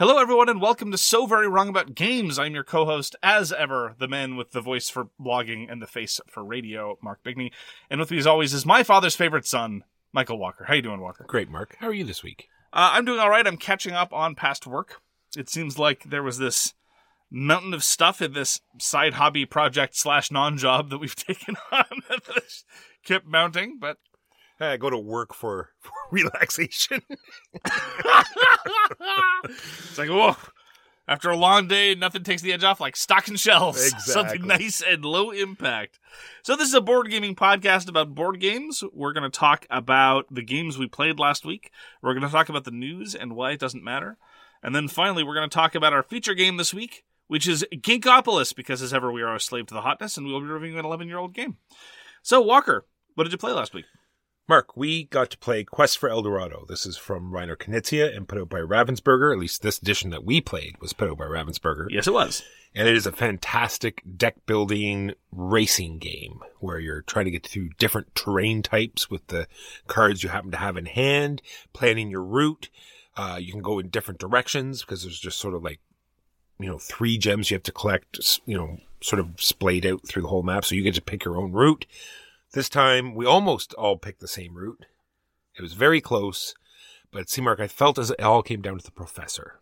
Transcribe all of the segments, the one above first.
Hello, everyone, and welcome to So Very Wrong About Games. I'm your co-host, as ever, the man with the voice for blogging and the face for radio, Mark Bigney. And with me, as always, is my father's favorite son, Michael Walker. How you doing, Walker? Great, Mark. How are you this week? Uh, I'm doing all right. I'm catching up on past work. It seems like there was this mountain of stuff in this side hobby project slash non-job that we've taken on that kept mounting, but I go to work for, for relaxation. it's like, whoa. After a long day, nothing takes the edge off like stocking shelves. Something nice and low impact. So this is a board gaming podcast about board games. We're going to talk about the games we played last week. We're going to talk about the news and why it doesn't matter. And then finally, we're going to talk about our feature game this week, which is Ginkgopolis, because as ever, we are a slave to the hotness, and we will be reviewing an 11 year old game. So, Walker, what did you play last week? Mark, we got to play Quest for El Dorado. This is from Reiner Knizia and put out by Ravensburger. At least this edition that we played was put out by Ravensburger. Yes, it was. And it is a fantastic deck building racing game where you're trying to get through different terrain types with the cards you happen to have in hand, planning your route. Uh, you can go in different directions because there's just sort of like, you know, three gems you have to collect, you know, sort of splayed out through the whole map. So you get to pick your own route. This time we almost all picked the same route. It was very close, but see, Mark, I felt as it all came down to the professor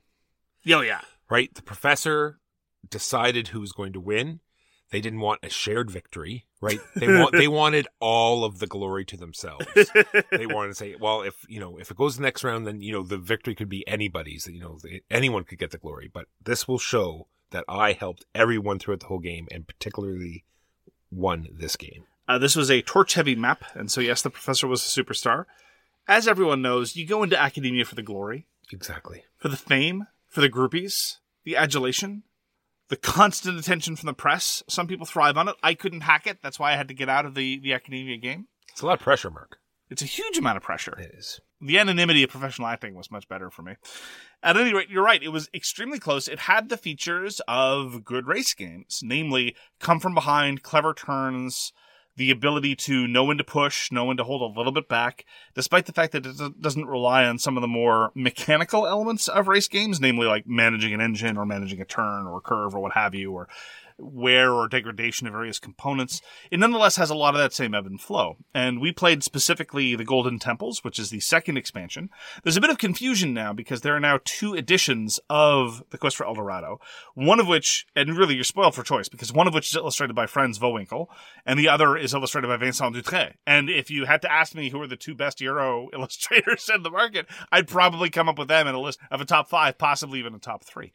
Oh, yeah. right? The professor decided who was going to win. They didn't want a shared victory, right? They want they wanted all of the glory to themselves. They wanted to say, well, if you know, if it goes the next round, then you know the victory could be anybody's. You know, anyone could get the glory. But this will show that I helped everyone throughout the whole game, and particularly won this game. Uh, this was a torch heavy map, and so, yes, the professor was a superstar. As everyone knows, you go into academia for the glory, Exactly. for the fame, for the groupies, the adulation, the constant attention from the press. Some people thrive on it. I couldn't hack it. That's why I had to get out of the, the academia game. It's a lot of pressure, Mark. It's a huge amount of pressure. It is. The anonymity of professional acting was much better for me. At any rate, you're right. It was extremely close. It had the features of good race games, namely come from behind, clever turns, the ability to know when to push, know when to hold a little bit back, despite the fact that it doesn't rely on some of the more mechanical elements of race games, namely like managing an engine or managing a turn or a curve or what have you, or wear or degradation of various components. It nonetheless has a lot of that same ebb and flow. And we played specifically the Golden Temples, which is the second expansion. There's a bit of confusion now because there are now two editions of the Quest for El Dorado. One of which, and really you're spoiled for choice because one of which is illustrated by Franz Vohwinkel and the other is illustrated by Vincent Dutrait. And if you had to ask me who are the two best Euro illustrators in the market, I'd probably come up with them in a list of a top five, possibly even a top three.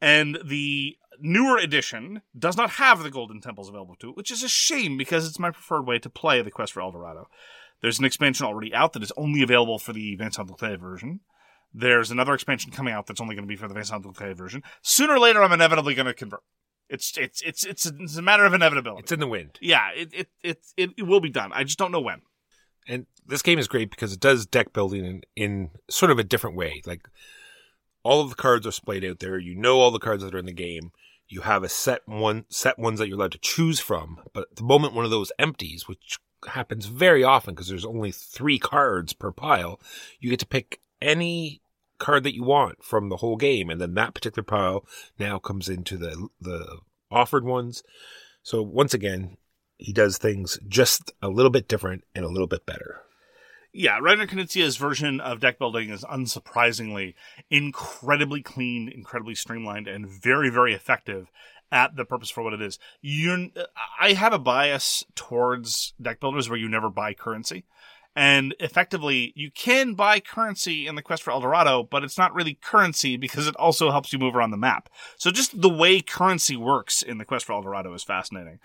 And the newer edition does not have the Golden Temples available to it, which is a shame because it's my preferred way to play the Quest for El Dorado. There's an expansion already out that is only available for the Vincent Dutrait version. There's another expansion coming out that's only going to be for the Vincent Dutrait version. Sooner or later, I'm inevitably going to convert. It's it's it's it's a, it's a matter of inevitability. It's in the wind. yeah, it, it it it it will be done. I just don't know when. And this game is great because it does deck building in, in sort of a different way. Like all of the cards are splayed out there. You know all the cards that are in the game. you have a set one set ones that you're allowed to choose from. But at the moment one of those empties, which happens very often because there's only three cards per pile, you get to pick any card that you want from the whole game, and then that particular pile now comes into the the offered ones. So once again, he does things just a little bit different and a little bit better. Yeah, Reiner Knizia's version of deck building is unsurprisingly incredibly clean, incredibly streamlined, and very, very effective at the purpose for what it is. You, I have a bias towards deck builders where you never buy currency. And effectively, you can buy currency in the quest for El Dorado, but it's not really currency because it also helps you move around the map. So just the way currency works in the quest for El Dorado is fascinating.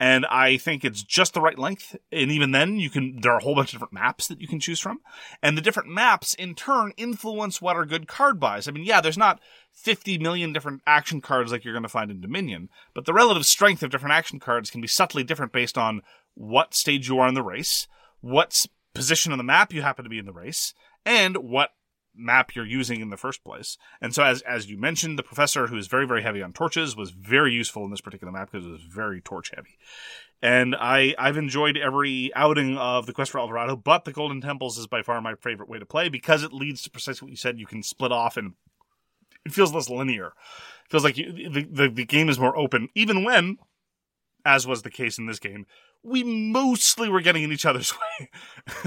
And I think it's just the right length. And even then, you can, there are a whole bunch of different maps that you can choose from. And the different maps in turn influence what are good card buys. I mean, yeah, there's not 50 million different action cards like you're going to find in Dominion, but the relative strength of different action cards can be subtly different based on what stage you are in the race, what position on the map you happen to be in the race, and what map you're using in the first place. And so as as you mentioned, the professor who is very very heavy on torches was very useful in this particular map because it was very torch heavy. And I I've enjoyed every outing of the quest for El Dorado, but the Golden Temples is by far my favorite way to play because it leads to precisely what you said. You can split off and it feels less linear. It feels like you, the, the the game is more open, even when, as was the case in this game, we mostly were getting in each other's way.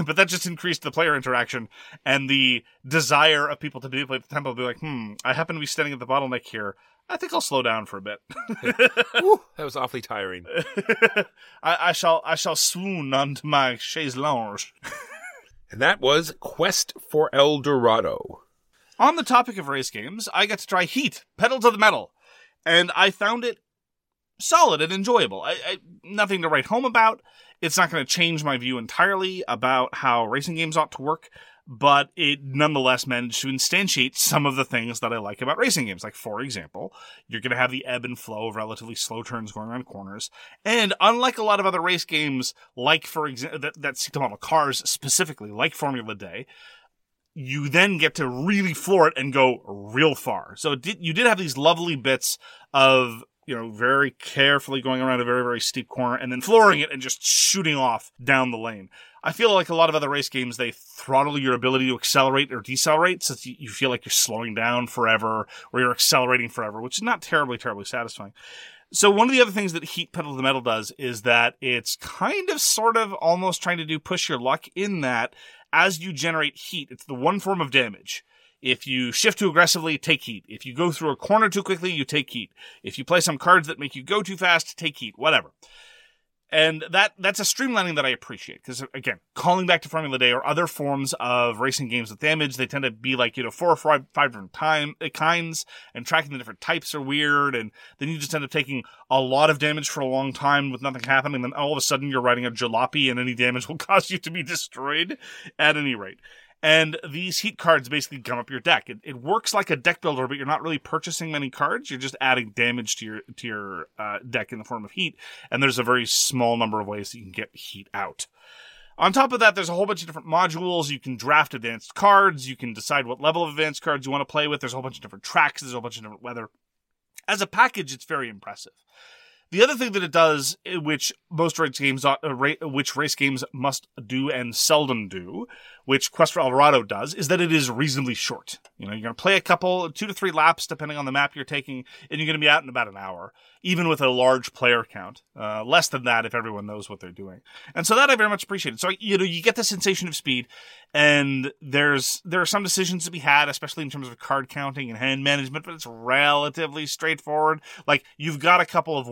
but that just increased the player interaction and the desire of people to be at the temple be like, hmm, I happen to be standing at the bottleneck here. I think I'll slow down for a bit. That was awfully tiring. I, I shall I shall swoon onto my chaise lounge. And that was Quest for El Dorado. On the topic of race games, I got to try Heat, Pedal to the Metal, and I found it solid and enjoyable. I, I, nothing to write home about. It's not going to change my view entirely about how racing games ought to work, but it nonetheless managed to instantiate some of the things that I like about racing games. Like, for example, you're going to have the ebb and flow of relatively slow turns going around corners. And unlike a lot of other race games, like, for example, that, that seek to model cars specifically, like Formula Dé, you then get to really floor it and go real far. So did, you did have these lovely bits of, you know, very carefully going around a very, very steep corner and then flooring it and just shooting off down the lane. I feel like a lot of other race games, they throttle your ability to accelerate or decelerate so you- you feel like you're slowing down forever or you're accelerating forever, which is not terribly, terribly satisfying. So one of the other things that Heat Pedal to the Metal does is that it's kind of sort of almost trying to do push your luck in that as you generate heat, it's the one form of damage. If you shift too aggressively, take heat. If you go through a corner too quickly, you take heat. If you play some cards that make you go too fast, take heat, whatever. And that that's a streamlining that I appreciate because again, calling back to Formula Dé or other forms of racing games with damage, they tend to be like you know four or five five different time uh, kinds, and tracking the different types are weird, and then you just end up taking a lot of damage for a long time with nothing happening, and then all of a sudden you're riding a jalopy, and any damage will cause you to be destroyed. At any rate, and these heat cards basically gum up your deck. It, it works like a deck builder, but you're not really purchasing many cards. You're just adding damage to your to your uh, deck in the form of heat. And there's a very small number of ways that you can get heat out. On top of that, there's a whole bunch of different modules. You can draft advanced cards. You can decide what level of advanced cards you want to play with. There's a whole bunch of different tracks. There's a whole bunch of different weather. As a package, it's very impressive. The other thing that it does, eh, which most race games, uh, which race games must do and seldom do, which Quest for El Dorado does, is that it is reasonably short. You know, you're going to play a couple, two to three laps, depending on the map you're taking, and you're going to be out in about an hour, even with a large player count. Uh, less than that if everyone knows what they're doing. And so that I very much appreciate. So, you know, you get the sensation of speed, and there's, there are some decisions to be had, especially in terms of card counting and hand management, but it's relatively straightforward. Like, you've got a couple of,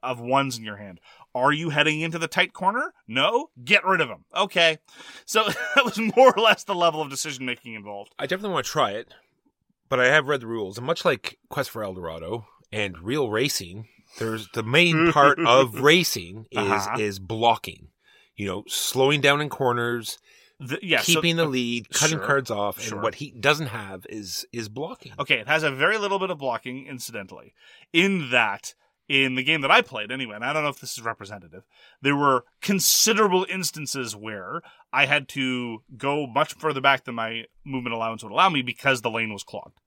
of ones in your hand. Are you heading into the tight corner? No? Get rid of them. Okay. So that was more or less the level of decision making involved. I definitely want to try it, but I have read the rules, and much like Quest for El Dorado and real racing, there's the main part of racing is Uh-huh. is blocking. You know, slowing down in corners, The, yeah, so- keeping the lead, cutting sure, cards off, sure. and what he doesn't have is is blocking. Okay, it has a very little bit of blocking, incidentally, in that in the game that I played anyway, and I don't know if this is representative, there were considerable instances where I had to go much further back than my movement allowance would allow me because the lane was clogged.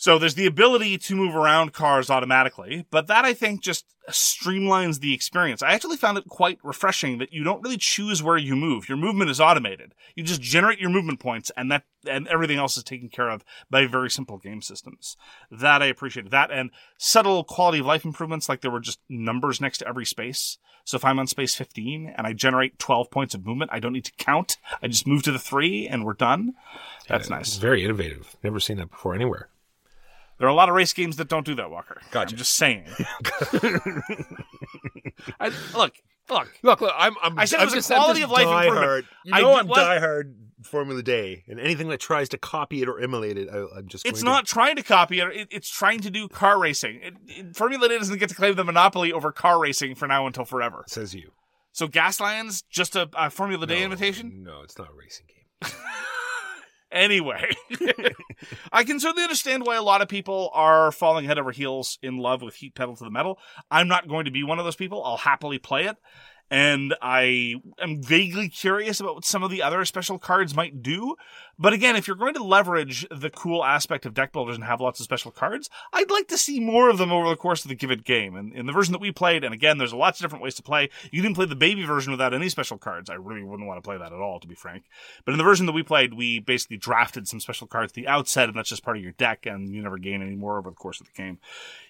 So there's the ability to move around cars automatically, but that I think just streamlines the experience. I actually found it quite refreshing that you don't really choose where you move. Your movement is automated. You just generate your movement points and that, and everything else is taken care of by very simple game systems. That I appreciated. That and subtle quality of life improvements, like there were just numbers next to every space. So if I'm on space 15 and I generate 12 points of movement, I don't need to count. I just move to the three and we're done. That's It's nice. very innovative. Never seen that before anywhere. There are a lot of race games that don't do that, Walker. Gotcha. I'm just saying. I, look, look. Look, look, I'm, I'm I said it I'm was a just, I'm quality of life diehard. improvement. You I know did- I'm what? diehard Formula Dé, and anything that tries to copy it or emulate it, I, I'm just. It's going not trying to copy it. it it's trying to do car racing. It, it, Formula Dé doesn't get to claim the monopoly over car racing for now until forever. Says you. So Gaslands just a, a Formula Dé No, invitation. No, it's not a racing game. Anyway, I can certainly understand why a lot of people are falling head over heels in love with Heat Pedal to the Metal. I'm not going to be one of those people. I'll happily play it. And I am vaguely curious about what some of the other special cards might do. But again, if you're going to leverage the cool aspect of deck builders and have lots of special cards, I'd like to see more of them over the course of the given game. And in the version that we played, and again, there's lots of different ways to play. You can play the baby version without any special cards. I really wouldn't want to play that at all, to be frank. But in the version that we played, we basically drafted some special cards at the outset, and that's just part of your deck, and you never gain any more over the course of the game.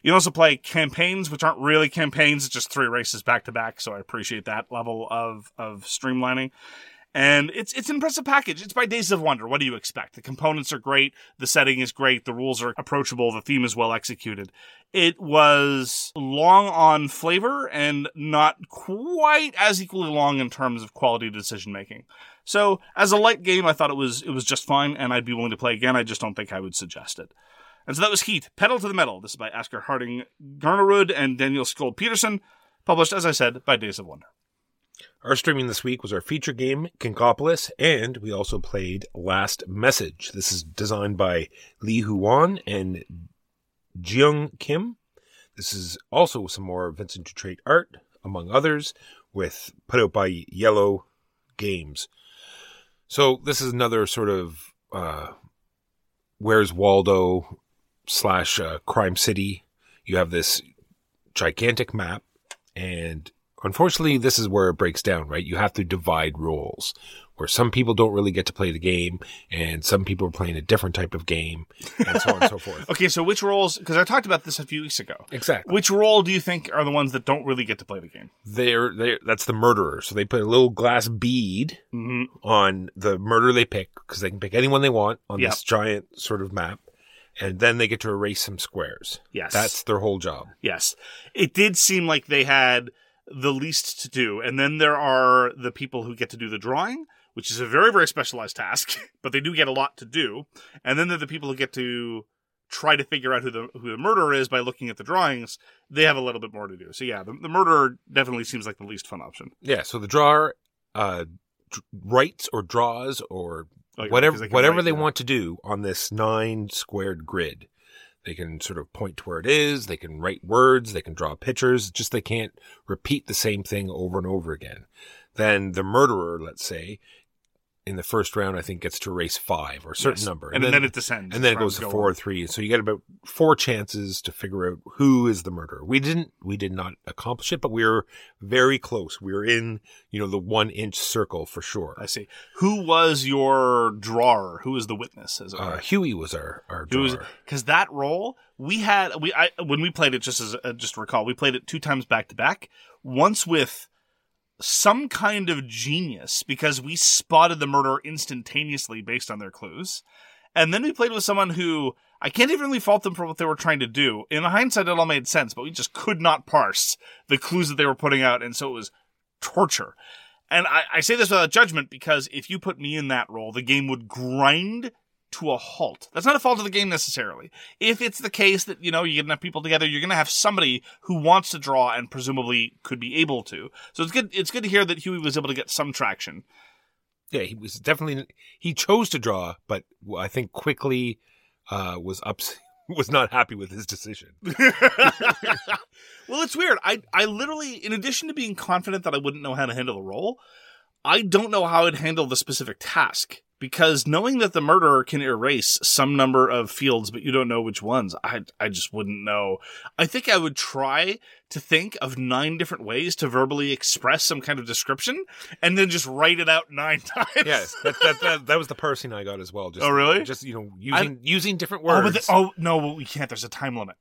You also play campaigns, which aren't really campaigns, it's just three races back to back, so I appreciate that level of, of streamlining. And it's it's an impressive package. It's by Days of Wonder. What do you expect? The components are great, the setting is great, the rules are approachable, the theme is well executed. It was long on flavor and not quite as equally long in terms of quality decision making. So, as a light game, I thought it was it was just fine, and I'd be willing to play again. I just don't think I would suggest it. And so that was Heat, Pedal to the Metal. This is by Asger Harding Granerud and Daniel Skjold Pedersen, published, as I said, by Days of Wonder. Our streaming this week was our feature game, Ginkgopolis, and we also played Last Message. This is designed by Lee Huan and Jeong Kim. This is also some more Vincent Dutrait art, among others, with put out by Yellow Games. So this is another sort of uh, Where's Waldo slash uh, Crime City. You have this gigantic map, and unfortunately, this is where it breaks down, right? You have to divide roles, where some people don't really get to play the game, and some people are playing a different type of game, and so on and so forth. Okay, so which roles? Because I talked about this a few weeks ago. Exactly. Which role do you think are the ones that don't really get to play the game? They're, they're, that's the murderer. So they put a little glass bead Mm-hmm. on the murder they pick, because they can pick anyone they want on Yep. this giant sort of map, and then they get to erase some squares. Yes. That's their whole job. Yes. It did seem like they had the least to do. And then there are the people who get to do the drawing, which is a very, very specialized task, but they do get a lot to do. And then there are the people who get to try to figure out who the who the murderer is by looking at the drawings. They have a little bit more to do. So yeah, the, the murderer definitely seems like the least fun option. Yeah. So the drawer, uh, dr- writes or draws or Oh, whatever because they whatever write, they yeah. want to do on this nine squared grid. They can sort of point to where it is. They can write words. They can draw pictures. Just they can't repeat the same thing over and over again. Then the murderer, let's say, in the first round, I think gets to race five or a certain Yes. number, And, then, it descends. and then it goes to four or three. So you get about four chances to figure out who is the murderer. We didn't, we did not accomplish it, but we were very close. We were in, you know, the one inch circle for sure. I see. Who was your drawer? Who was the witness? As Uh. Huey was our, our drawer. because that role we had we I when we played it just as uh, just recall we played it two times back to back. Once with some kind of genius because we spotted the murderer instantaneously based on their clues, and then we played with someone who I can't even really fault them for what they were trying to do. In hindsight, it all made sense, but we just could not parse the clues that they were putting out, and so it was torture. And I, I say this without judgment because if you put me in that role, the game would grind to a halt. That's not a fault of the game necessarily. If it's the case that, you know, you get enough people together, you're going to have somebody who wants to draw and presumably could be able to. So it's good, it's good to hear that Huey was able to get some traction. Yeah, he was definitely he chose to draw, but I think quickly uh, was ups was not happy with his decision. well, it's weird. I, I literally, in addition to being confident that I wouldn't know how to handle the role, I don't know how I'd handle the specific task because knowing that the murderer can erase some number of fields, but you don't know which ones, I I just wouldn't know. I think I would try to think of nine different ways to verbally express some kind of description, and then just write it out nine times. Yes, that, that, that, that was the parsing I got as well. Just, Oh, really? Just you know, using using different Oh, words. but the, oh no, we can't. There's a time limit.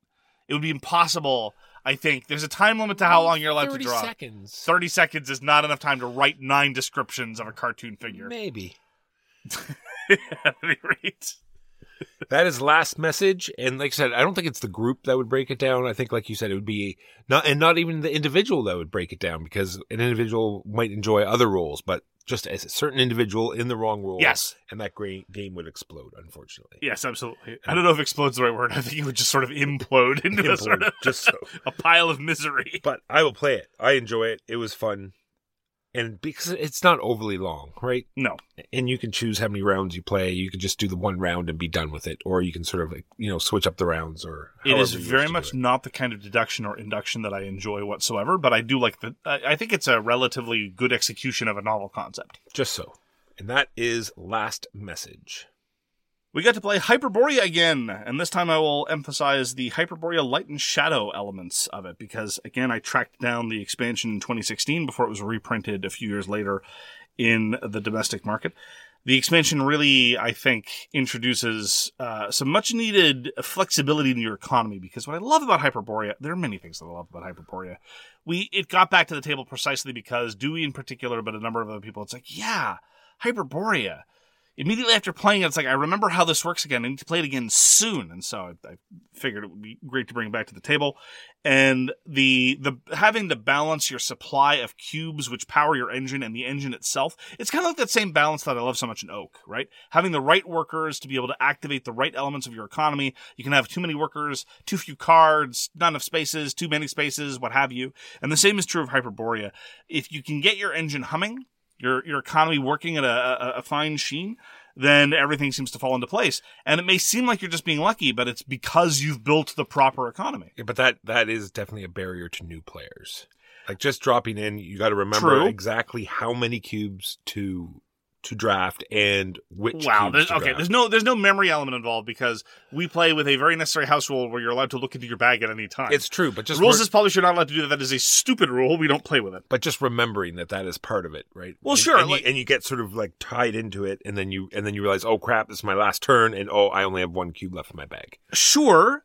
It would be impossible. I think there's a time limit to how long you're allowed to draw. 30 draw. seconds. Thirty seconds is not enough time to write nine descriptions of a cartoon figure. Maybe. At any rate. That is last message, and like I said, I don't think it's the group that would break it down. I think, like you said, it would be not, and not even the individual that would break it down, because an individual might enjoy other roles, but just as a certain individual in the wrong role, Yes. and that game would explode, unfortunately. Yes, absolutely. I don't know if explode's the right word. I think it would just sort of implode into a sort of just so. a pile of misery. But I will play it. I enjoy it. It was fun, and because it's not overly long, right? No. and you can choose how many rounds you play. You can just do the one round and be done with it, or you can sort of like, you know switch up the rounds. Or It is however you wish very much not the kind of deduction or induction that I enjoy whatsoever, but I do like the. I think it's a relatively good execution of a novel concept. just so. And that is last message. We got to play Hyperborea again, and this time I will emphasize the Hyperborea light and shadow elements of it because, again, I tracked down the expansion in 2016 before it was reprinted a few years later in the domestic market. The expansion really, I think, introduces uh, some much needed flexibility in your economy because what I love about Hyperborea, there are many things that I love about Hyperborea. We it got back to the table precisely because Dewey in particular, but a number of other people, it's like, yeah, Hyperborea immediately after playing it, it's like I remember how this works again. I need to play it again soon, and so I, I figured it would be great to bring it back to the table. And the the having to balance your supply of cubes which power your engine and the engine itself, it's kind of like that same balance that I love so much in Oak, right? Having the right workers to be able to activate the right elements of your economy. You can have too many workers, too few cards, not enough spaces, too many spaces, what have you. And the same is true of Hyperborea. If you can get your engine humming, your your economy working at a, a, a fine sheen, then everything seems to fall into place. And it may seem like you're just being lucky, but it's because you've built the proper economy. Yeah, but that that is definitely a barrier to new players. Like just dropping in, you got to remember True. exactly how many cubes to to draft and which. wow, there's, okay. draft. There's no there's no memory element involved because we play with a very necessary house rule where you're allowed to look into your bag at any time. It's true, but just the rules re- is published. You're not allowed to do that. That is a stupid rule. We don't play with it. but just remembering that that is part of it, right? Well, And- sure, and, like- you, and you get sort of like tied into it, and then you and then you realize, oh crap, this is my last turn, and oh, I only have one cube left in my bag. Sure,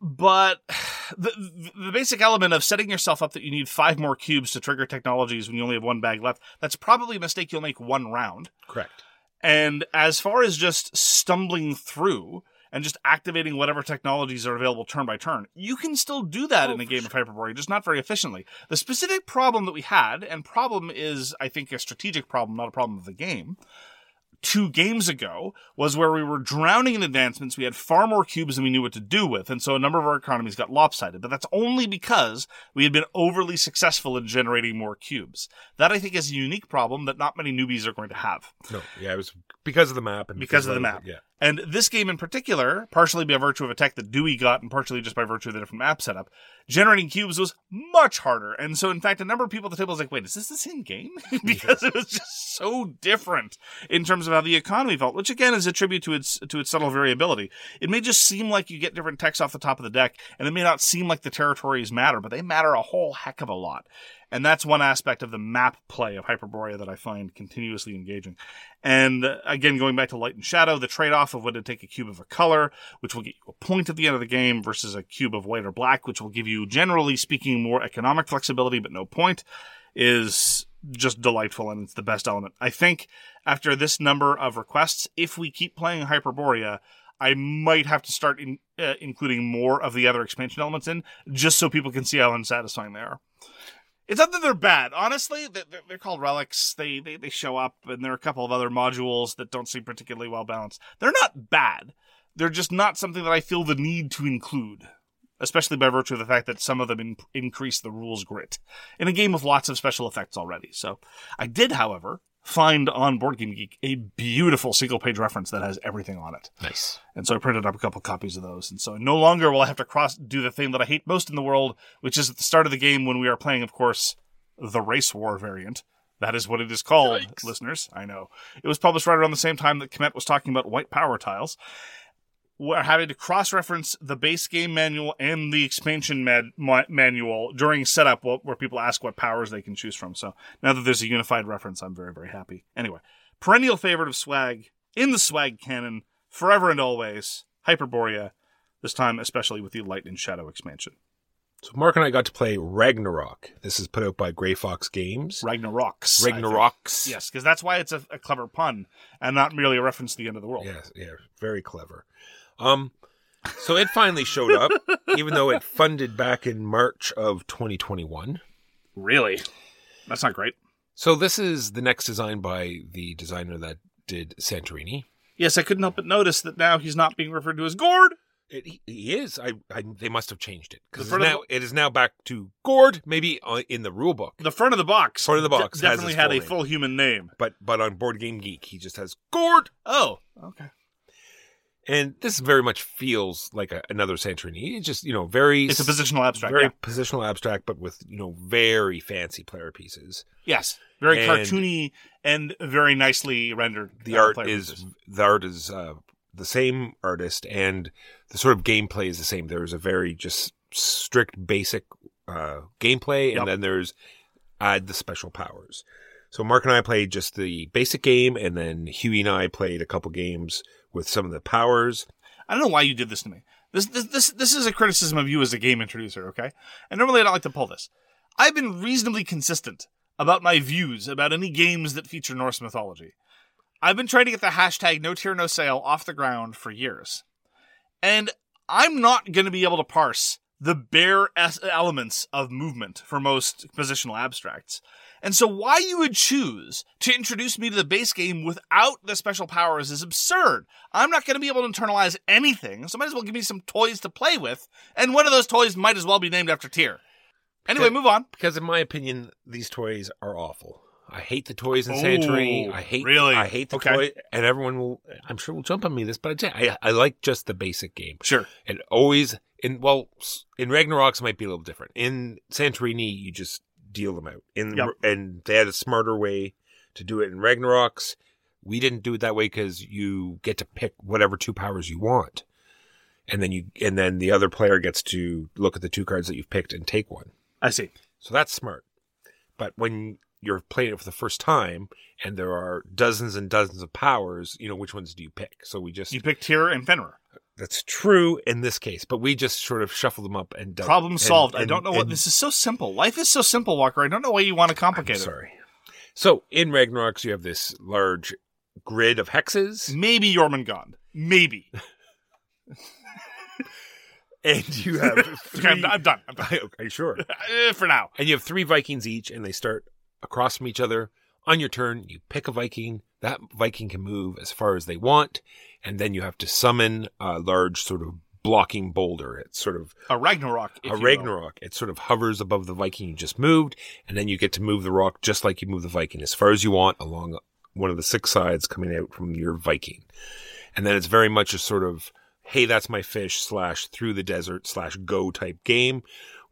but the the basic element of setting yourself up that you need five more cubes to trigger technologies when you only have one bag left, that's probably a mistake you'll make one round. Correct. And as far as just stumbling through and just activating whatever technologies are available turn by turn, you can still do that Oh, in a game of Hyperborea, just not very efficiently. The specific problem that we had, and problem is, I think, a strategic problem, not a problem of the game, two games ago was where we were drowning in advancements. We had far more cubes than we knew what to do with, and so a number of our economies got lopsided. But that's only because we had been overly successful in generating more cubes. That I think is a unique problem that not many newbies are going to have. No, yeah, it was because of the map and Because of the map. Yeah, And this game in particular, partially by virtue of a tech that Dewey got and partially just by virtue of the different map setup, generating cubes was much harder. And so, in fact, a number of people at the table was like, wait, is this the same game? because it was just so different in terms of how the economy felt, which again is a tribute to its, to its subtle variability. It may just seem like you get different techs off the top of the deck, and it may not seem like the territories matter, but they matter a whole heck of a lot. And that's one aspect of the map play of Hyperborea that I find continuously engaging. And uh, again, going back to light and shadow, the trade off of when to take a cube of a color, which will get you a point at the end of the game, versus a cube of white or black, which will give you, generally speaking, more economic flexibility, but no point, is just delightful and it's the best element. I think after this number of requests, if we keep playing Hyperborea, I might have to start in, uh, including more of the other expansion elements in, just so people can see how unsatisfying they are. It's not that they're bad. Honestly, they're, called relics. They, they they show up, and there are a couple of other modules that don't seem particularly well balanced. They're not bad. They're just not something that I feel the need to include, especially by virtue of the fact that some of them in- increase the rules grit in a game with lots of special effects already. So, I did, however, find on Board Game Geek a beautiful single page reference that has everything on it. nice. And so I printed up a couple copies of those. And so no longer will I have to cross do the thing that I hate most in the world, which is at the start of the game when we are playing, of course, the race war variant, That is what it is called, Yikes. listeners. I know. It was published right around the same time that Komet was talking about white power tiles. We're having to cross reference the base game manual and the expansion mad- ma- manual during setup wh- where people ask what powers they can choose from. So now that there's a unified reference, I'm very, very happy. Anyway, perennial favorite of swag, in the swag canon, forever and always, Hyperborea, this time especially with the Light and Shadow expansion. So Mark and I got to play Ragnarok. This is put out by Grey Fox Games. Ragnaroks. Ragnaroks. Yes, because that's why it's a, a clever pun and not merely a reference to the end of the world. Yes, yeah, very clever. Um, so it finally showed up, even though it funded back in March of 2021. Really? That's not great. So this is the next design by the designer that did Santorini. Yes, I couldn't help but notice that now he's not being referred to as Gord. It, he- he is. I, I. They must have changed it because now it is now back to Gord. Maybe uh, in the rule book, The front of the box. Front of the box has definitely had a name. full human name. but but on Board Game Geek he just has Gord. Oh, okay. And this very much feels like a, another Santorini. It's just you know very It's a positional abstract. very yeah. positional abstract, but with you know very fancy player pieces. Yes, very And- cartoony and very nicely rendered. The uh, art player is pieces. the art is uh, the same artist, and the sort of gameplay is the same. There's a very just strict basic uh, gameplay, Yep. and then there's add the special powers. So Mark and I played just the basic game, and then Huey and I played a couple games with some of the powers. I don't know why you did this to me. This, this this this is a criticism of you as a game introducer, okay? And normally I don't like to pull this. I've been reasonably consistent about my views about any games that feature Norse mythology. I've been trying to get the hashtag no Tyr no sale off the ground for years. And I'm not going to be able to parse the bare elements of movement for most positional abstracts. And so why you would choose to introduce me to the base game without the special powers is absurd. I'm not going to be able to internalize anything, so might as well give me some toys to play with, and one of those toys might as well be named after Tyr. Anyway, Okay. move on. Because in my opinion, these toys are awful. I hate the toys in Oh, Santorini. I hate really? I hate the Okay. toy, and everyone will. I'm sure will jump on me this, but I, I like just the basic game. Sure. And always in well in Ragnarok's might be a little different. In Santorini, you just deal them out. In Yep. and they had a smarter way to do it in Ragnarok's. We didn't do it that way because you get to pick whatever two powers you want, and then you and then the other player gets to look at the two cards that you've picked and take one. I see. So that's smart. But when you're playing it for the first time and there are dozens and dozens of powers, you know, which ones do you pick? So we just You picked Tyr and Fenrir. That's true in this case, but we just sort of shuffle them up and done- Problem and- solved. I don't know what this is so simple. Life is so simple, Walker. I don't know why you want to I'm complicate it. sorry. So in Ragnarok's, you have this large grid of hexes, Maybe Jormungand. Maybe. and you have Okay. I'm, I'm done. I'm done. okay, sure. For now. And you have three Vikings each, and they start across from each other. On your turn, you pick a Viking. That Viking can move as far as they want, and then you have to summon a large sort of blocking boulder. It's sort of A Ragnarok. a. Ragnarok. It sort of hovers above the Viking you just moved, and then you get to move the rock just like you move the Viking as far as you want along one of the six sides coming out from your Viking. And then it's very much a sort of, hey, that's my fish slash through the desert slash go type game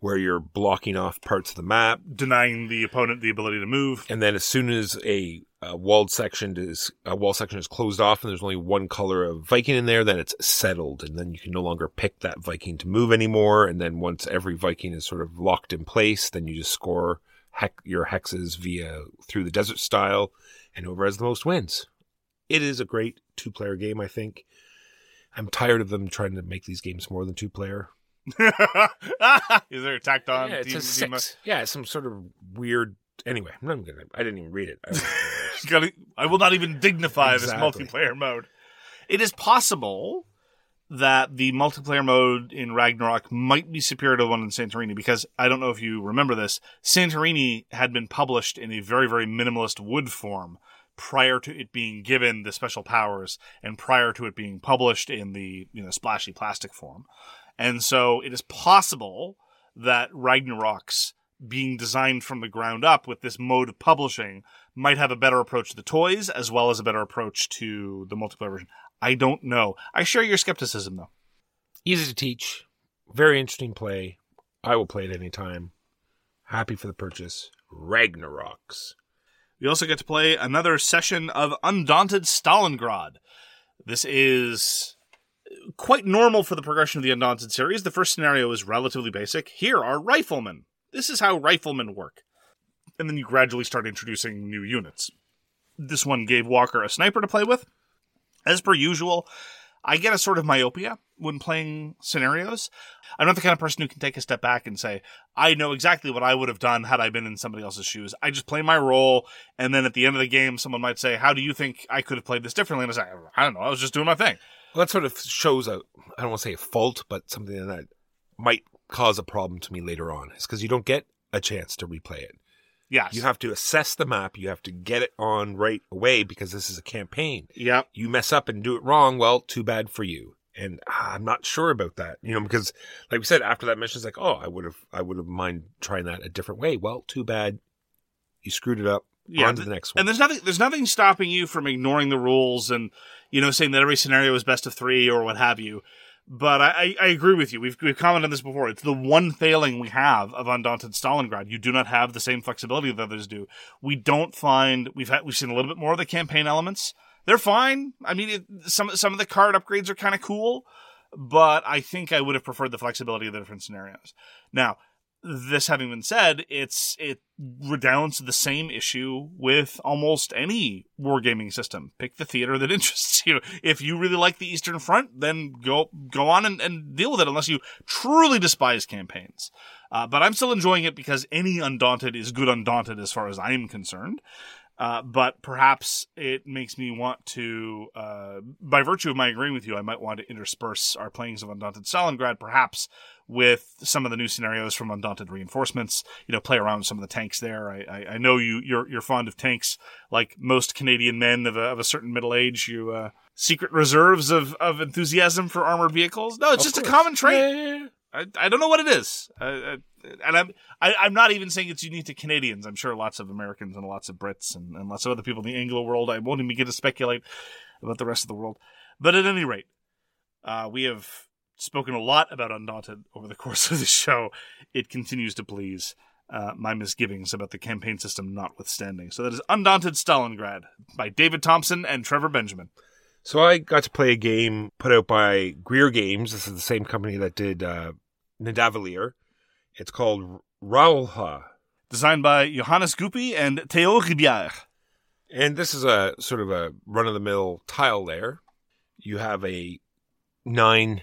where you're blocking off parts of the map. Denying the opponent the ability to move. And then as soon as a, a walled section is a wall section is closed off and there's only one color of Viking in there, then it's settled, and then you can no longer pick that Viking to move anymore. And then once every Viking is sort of locked in place, then you just score heck your hexes via through the desert style, and whoever has the most wins. It is a great two player game, I think. I'm tired of them trying to make these games more than two player. is there a tacked on? yeah, it's a team- team- six. Yeah, some sort of weird. Anyway, I'm not gonna. I didn't even read it. I- I will not even dignify Exactly. this multiplayer mode. It is possible that the multiplayer mode in Ragnarok might be superior to the one in Santorini because I don't know if you remember this. Santorini had been published in a very, very minimalist wood form prior to it being given the special powers and prior to it being published in the you know splashy plastic form. And so it is possible that Ragnarok's being designed from the ground up with this mode of publishing might have a better approach to the toys as well as a better approach to the multiplayer version. I don't know. I share your skepticism though. Easy to teach, very interesting play. I will play it anytime. Happy for the purchase. Ragnaroks. We also get to play another session of Undaunted Stalingrad. This is quite normal for the progression of the Undaunted series. The first scenario is relatively basic. Here are riflemen. This is how riflemen work. And then you gradually start introducing new units. This one gave Walker a sniper to play with. As per usual, I get a sort of myopia when playing scenarios. I'm not the kind of person who can take a step back and say, I know exactly what I would have done had I been in somebody else's shoes. I just play my role, and then at the end of the game, someone might say, How do you think I could have played this differently? And I say, I don't know, I was just doing my thing. Well, that sort of shows a, I don't want to say a fault, but something that might cause a problem to me later on. Is because you don't get a chance to replay it. Yes. You have to assess the map. You have to get it on right away because this is a campaign. Yep. You mess up and do it wrong. Well, too bad for you. And ah, I'm not sure about that, you know, because like we said, after that mission, it's like, oh, I would have, I would have mind trying that a different way. Well, too bad. You screwed it up. Yeah, on to the next one. And there's nothing there's nothing stopping you from ignoring the rules and you know saying that every scenario is best of three or what have you. But I, I, agree with you. We've we've commented on this before. It's the one failing we have of Undaunted Stalingrad. You do not have the same flexibility that others do. We don't find we've had we've seen a little bit more of the campaign elements. They're fine. I mean, it, some some of the card upgrades are kind of cool, but I think I would have preferred the flexibility of the different scenarios. Now, this having been said, it's it redounds to the same issue with almost any wargaming system. Pick the theater that interests you. If you really like the Eastern Front, then go go on and, and deal with it. Unless you truly despise campaigns, uh, but I'm still enjoying it because any Undaunted is good Undaunted as far as I'm concerned. Uh, but perhaps it makes me want to, uh, by virtue of my agreeing with you, I might want to intersperse our playings of Undaunted Stalingrad, perhaps with some of the new scenarios from Undaunted Reinforcements. You know, play around with some of the tanks there. I, I, I know you you're you're fond of tanks, like most Canadian men of a, of a certain middle age. You uh, secret reserves of, of enthusiasm for armored vehicles. No, it's Of just a common trait. Yeah, yeah, yeah. I, I don't know what it is. Uh, uh, and I'm I, I'm not even saying it's unique to Canadians. I'm sure lots of Americans and lots of Brits and, and lots of other people in the Anglo world. I won't even begin to speculate about the rest of the world. But at any rate, uh, we have spoken a lot about Undaunted over the course of the show. It continues to please uh, my misgivings about the campaign system notwithstanding. So that is Undaunted Stalingrad by David Thompson and Trevor Benjamin. So I got to play a game put out by Grrre Games. This is the same company that did uh. It's called Rauha. Designed by Johannes Goupy and Théo Rivière. And this is a sort of a run of the mill tile layer. You have a nine,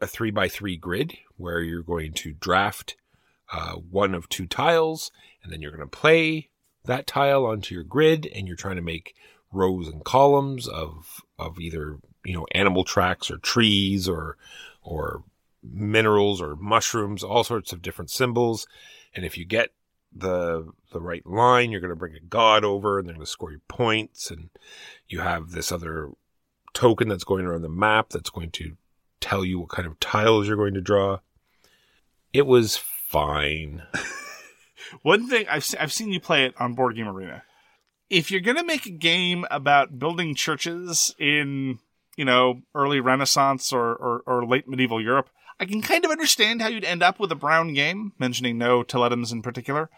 a three by three grid where you're going to draft uh, one of two tiles, and then you're going to play that tile onto your grid, and you're trying to make rows and columns of of either you know animal tracks or trees or or minerals or mushrooms, all sorts of different symbols. And if you get the the right line, you're going to bring a god over, and they're going to score you points. And you have this other token that's going around the map that's going to tell you what kind of tiles you're going to draw. It was fine. One thing I've se- I've seen you play it on Board Game Arena. If you're gonna make a game about building churches in you know early Renaissance or, or, or late medieval Europe, I can kind of understand how you'd end up with a brown game. Mentioning no Tiletums in particular.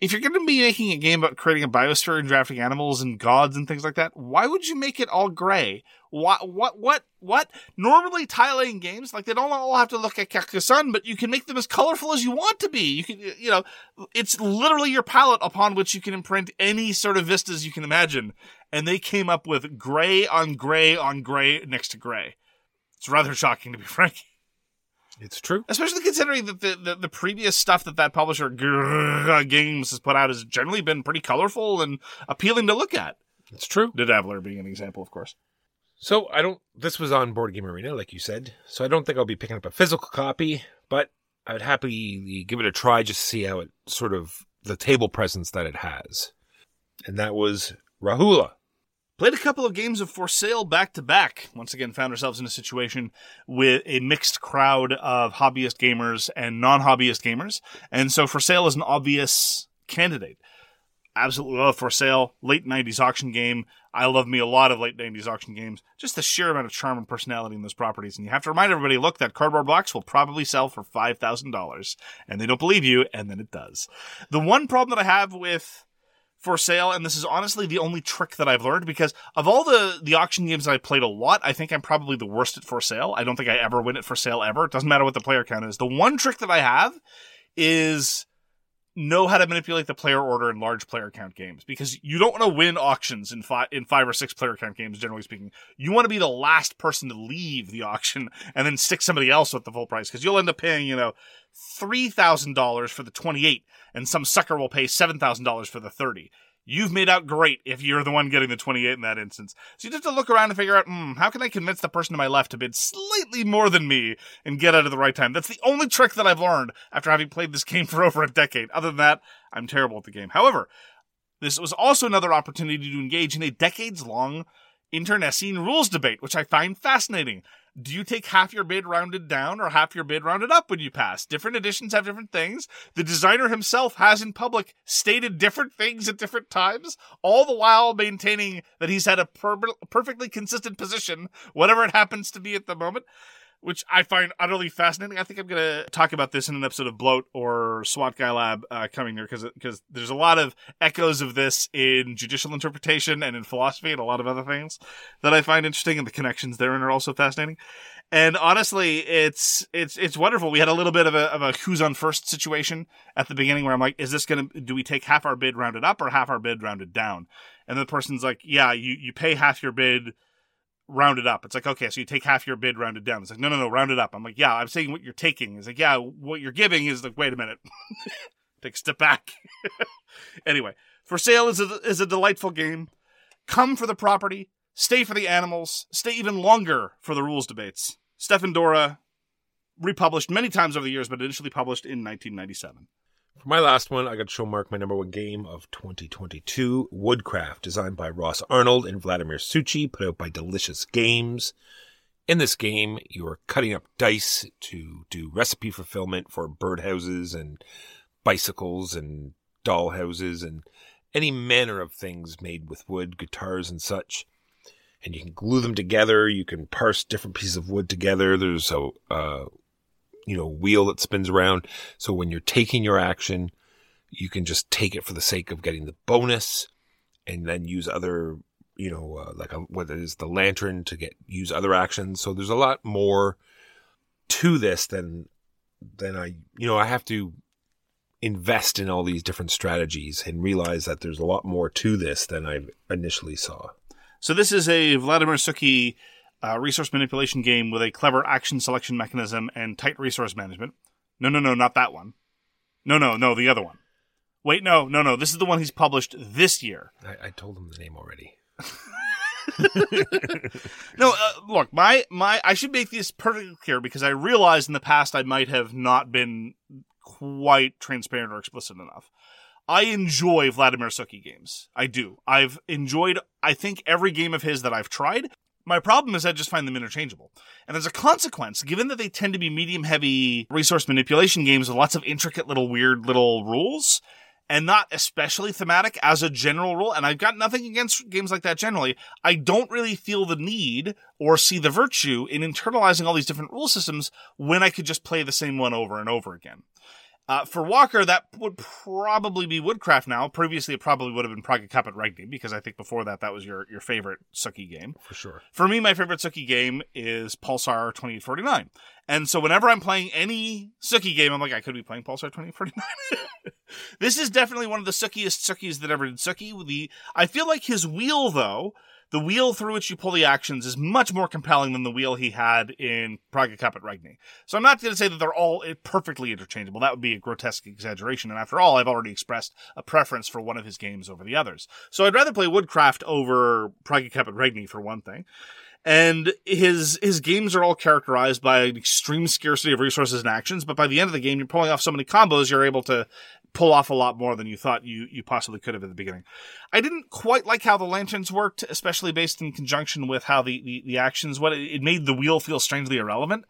If you're going to be making a game about creating a biosphere and drafting animals and gods and things like that, why would you make it all gray? What, what, what, what? Normally, tile laying games, like, they don't all have to look like Carcassonne, but you can make them as colorful as you want to be. You can, you know, it's literally your palette upon which you can imprint any sort of vistas you can imagine. And they came up with gray on gray on gray next to gray. It's rather shocking, to be frank. It's true. Especially considering that the, the, the previous stuff that that publisher Grrre Games has put out has generally been pretty colorful and appealing to look at. It's true. The Dabbler being an example, of course. So I don't. This was on Board Game Arena, like you said. So I don't think I'll be picking up a physical copy, but I would happily give it a try just to see how it sort of the table presence that it has. And that was Rauha. Played a couple of games of For Sale back to back. Once again, found ourselves in a situation with a mixed crowd of hobbyist gamers and non hobbyist gamers. And so For Sale is an obvious candidate. Absolutely love For Sale. Late 90s auction game. I love me a lot of late 90s auction games. Just the sheer amount of charm and personality in those properties. And you have to remind everybody look, that cardboard box will probably sell for $5,000. And they don't believe you, and then it does. The one problem that I have with for sale, and this is honestly the only trick that I've learned because of all the the auction games I played a lot, I think I'm probably the worst at for sale. I don't think I ever win it for sale ever. It doesn't matter what the player count is. The one trick that I have is know how to manipulate the player order in large player count games because you don't want to win auctions in five in five or six player count games generally speaking. You want to be the last person to leave the auction and then stick somebody else with the full price because you'll end up paying you know $3000 for the 28 and some sucker will pay $7000 for the 30 You've made out great if you're the one getting the 28 in that instance. So you just have to look around and figure out, hmm, how can I convince the person to my left to bid slightly more than me and get out at the right time? That's the only trick that I've learned after having played this game for over a decade. Other than that, I'm terrible at the game. However, this was also another opportunity to engage in a decades long internecine rules debate, which I find fascinating. Do you take half your bid rounded down or half your bid rounded up when you pass? Different editions have different things. The designer himself has in public stated different things at different times, all the while maintaining that he's had a per- perfectly consistent position, whatever it happens to be at the moment which I find utterly fascinating. I think I'm going to talk about this in an episode of Bloat or SWAT Guy Lab uh, coming here because because there's a lot of echoes of this in judicial interpretation and in philosophy and a lot of other things that I find interesting, and the connections therein are also fascinating. And honestly, it's it's it's wonderful. We had a little bit of a of a who's on first situation at the beginning where I'm like, is this going to do we take half our bid rounded up or half our bid rounded down? And the person's like, yeah, you you pay half your bid rounded up. It's like, okay, so you take half your bid rounded down. It's like, no, no, no, round it up. I'm like, yeah, I'm saying what you're taking. It's like, yeah, what you're giving is like, wait a minute. Take a step back. anyway, For Sale is a, is a delightful game. Come for the property, stay for the animals, stay even longer for the rules debates. Stefan Dorra, republished many times over the years, but initially published in 1997. For my last one, I got to show Mark my number one game of 2022, Woodcraft, designed by Ross Arnold and Vladimir Suchy, put out by Delicious Games. In this game, you are cutting up dice to do recipe fulfillment for birdhouses and bicycles and doll houses and any manner of things made with wood, guitars and such. And you can glue them together. You can parse different pieces of wood together. There's a, uh, you know, wheel that spins around. So when you're taking your action, you can just take it for the sake of getting the bonus and then use other, you know, uh, like a, whether it is the lantern to get, use other actions. So there's a lot more to this than, than I, you know, I have to invest in all these different strategies and realize that there's a lot more to this than I initially saw. So this is a Vladimir Suchy uh, resource manipulation game with a clever action selection mechanism and tight resource management. No, no, no, not that one. No, no, no, the other one. Wait, no, no, no. This is the one he's published this year. I, I told him the name already. No, uh, look, my my I should make this perfectly clear because I realized in the past I might have not been quite transparent or explicit enough. I enjoy Vladimir Suchy games. I do. I've enjoyed I think every game of his that I've tried. My problem is I just find them interchangeable. And as a consequence, given that they tend to be medium heavy resource manipulation games with lots of intricate little weird little rules, and not especially thematic as a general rule. And I've got nothing against games like that generally. I don't really feel the need or see the virtue in internalizing all these different rule systems when I could just play the same one over and over again. Uh, for Walker, that would probably be Woodcraft now. Previously, it probably would have been Praga Caput Regni, because I think before that, that was your, your favorite Suchy game. For sure. For me, my favorite Suchy game is Pulsar 2849. And so whenever I'm playing any Suchy game, I'm like, I could be playing Pulsar 2849. this is definitely one of the Sukiest Sukis that ever did Suchy. The, I feel like his wheel, though, the wheel through which you pull the actions is much more compelling than the wheel he had in Praga Caput Regni. So I'm not going to say that they're all perfectly interchangeable. That would be a grotesque exaggeration. And after all, I've already expressed a preference for one of his games over the others. So I'd rather play Woodcraft over Praga Caput Regni for one thing. And his his games are all characterized by an extreme scarcity of resources and actions, but by the end of the game, you're pulling off so many combos, you're able to pull off a lot more than you thought you, you possibly could have at the beginning. I didn't quite like how the lanterns worked, especially based in conjunction with how the, the, the actions, what it, it made the wheel feel strangely irrelevant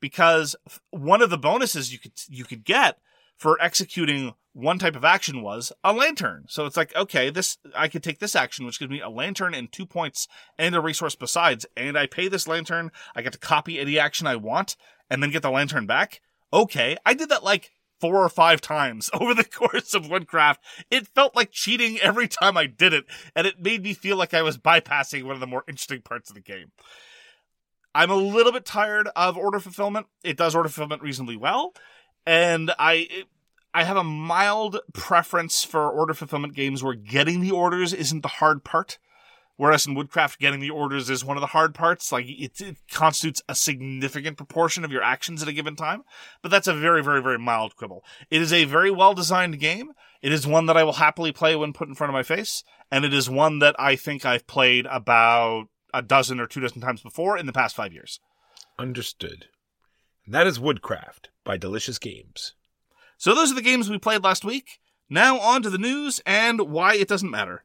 because one of the bonuses you could, you could get for executing one type of action was a lantern. So it's like, okay, this, I could take this action, which gives me a lantern and two points and a resource besides, and I pay this lantern. I get to copy any action I want and then get the lantern back. Okay. I did that like four or five times over the course of Woodcraft. It felt like cheating every time I did it, and it made me feel like I was bypassing one of the more interesting parts of the game. I'm a little bit tired of order fulfillment. It does order fulfillment reasonably well, and I I have a mild preference for order fulfillment games where getting the orders isn't the hard part. Whereas in Woodcraft, getting the orders is one of the hard parts. Like it, it constitutes a significant proportion of your actions at a given time. But that's a very, very, very mild quibble. It is a very well designed game. It is one that I will happily play when put in front of my face. And it is one that I think I've played about a dozen or two dozen times before in the past five years. Understood. And that is Woodcraft by Delicious Games. So those are the games we played last week. Now on to the news and why it doesn't matter.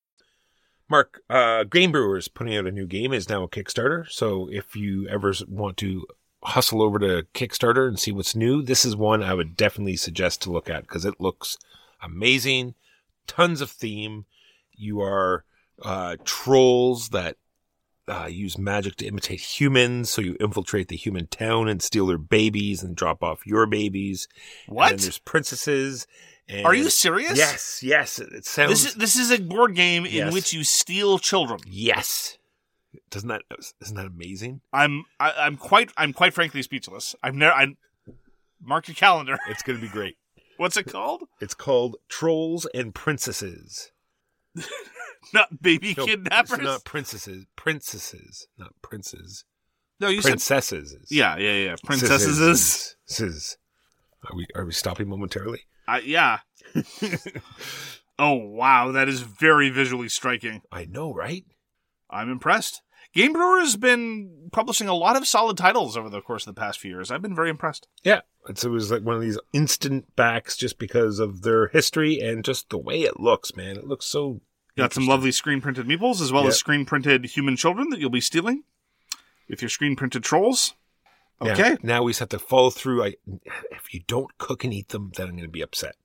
Mark, uh, Game Brewers putting out a new game is now a Kickstarter. So if you ever want to hustle over to Kickstarter and see what's new, this is one I would definitely suggest to look at because it looks amazing. Tons of theme. You are uh, trolls that uh, use magic to imitate humans. So you infiltrate the human town and steal their babies and drop off your babies. What? And there's princesses. And Are you serious? Yes, yes. It sounds. This is this is a board game in Yes. which you steal children. Yes. Doesn't that isn't that amazing? I'm I, I'm quite I'm quite frankly speechless. I've never I mark your calendar. It's going to be great. What's it called? It's called Trolls and Princesses. Not baby No, kidnappers. it's not princesses. Princesses, not princes. no, you said Princesses. yeah, yeah, yeah. Princesses Sis. Are we are we stopping momentarily? Uh, yeah. oh wow, that is very visually striking. I know, right? I'm impressed. Game Brewer has been publishing a lot of solid titles over the course of the past few years. I've been very impressed. Yeah. It's, it was like one of these instant backs just because of their history and just the way it looks, man. It looks so. Got some lovely screen printed meeples as well Yep. as screen printed human children that you'll be stealing with your screen printed trolls. Yeah, Okay. now we just have to follow through. I, if you don't cook and eat them, then I'm going to be upset.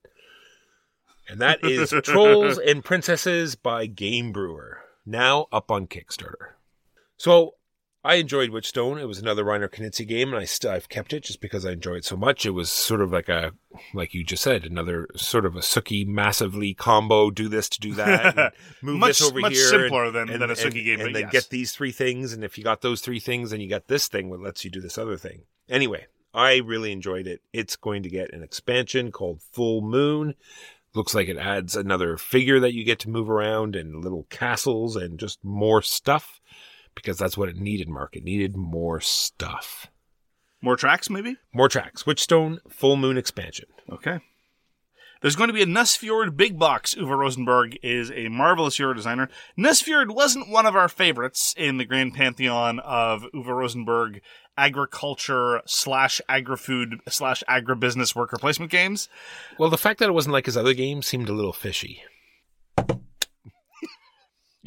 And that is Trolls and Princesses by Game Brewer, now up on Kickstarter. So I enjoyed Witchstone. It was another Reiner Knizia game, and I st- I've kept it just because I enjoy it so much. It was sort of like a, like you just said, another sort of a Suchy massively combo. Do this to do that. and move Much- this over much here. simpler and- than- and- than a Suchy and- game, And then yes. get these three things, and if you got those three things, then you got this thing that lets you do this other thing. Anyway, I really enjoyed it. It's going to get an expansion called Full Moon. Looks like it adds another figure that you get to move around and little castles and just more stuff because that's what it needed, Mark. It needed more stuff. More tracks, maybe? More tracks. Witchstone Full Moon expansion. Okay. There's going to be a Nusfjord big box. Uwe Rosenberg is a marvelous Euro designer. Nusfjord wasn't one of our favorites in the grand pantheon of Uwe Rosenberg agriculture slash agri-food slash agribusiness worker placement games. Well, the fact that it wasn't like his other games seemed a little fishy.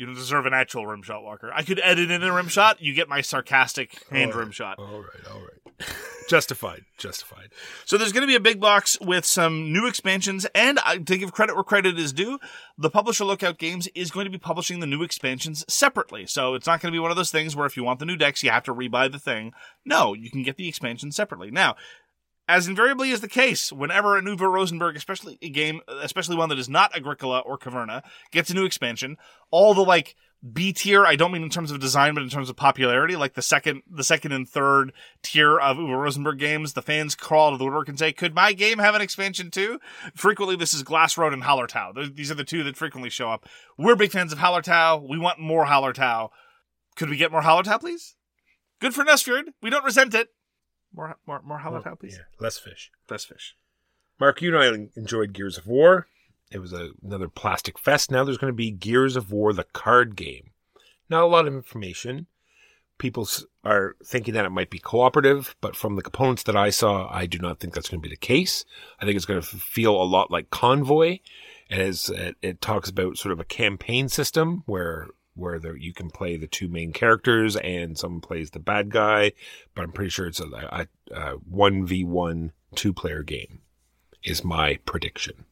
You don't deserve an actual rim shot, Walker. I could edit in a rim shot. You get my sarcastic hand rim shot. All right, all right. justified, justified. So there's going to be a big box with some new expansions, and to give credit where credit is due, the publisher Lookout Games is going to be publishing the new expansions separately. So it's not going to be one of those things where if you want the new decks, you have to rebuy the thing. No, you can get the expansion separately. Now, as invariably is the case, whenever a Uwe Rosenberg, especially a game, especially one that is not Agricola or Caverna, gets a new expansion, all the like B tier. I don't mean in terms of design, but in terms of popularity. Like the second, the second and third tier of Uwe Rosenberg games, the fans crawl to the woodwork and say, "Could my game have an expansion too?" Frequently, this is Glass Road and Hallertau. Th- These are the two that frequently show up. We're big fans of Hallertau. We want more Hallertau. Could we get more Hallertau, please? Good for Nusfjord. We don't resent it. More, more, more Hallertau, please. Yeah, less fish. Less fish. Mark, you and I enjoyed Gears of War. It was a, another plastic fest. Now there's going to be Gears of War, the card game. Not a lot of information. People are thinking that it might be cooperative, but from the components that I saw, I do not think that's going to be the case. I think it's going to feel a lot like Convoy, as it, it talks about sort of a campaign system where where there, you can play the two main characters and someone plays the bad guy. But I'm pretty sure it's a one v one two player game. Is my prediction.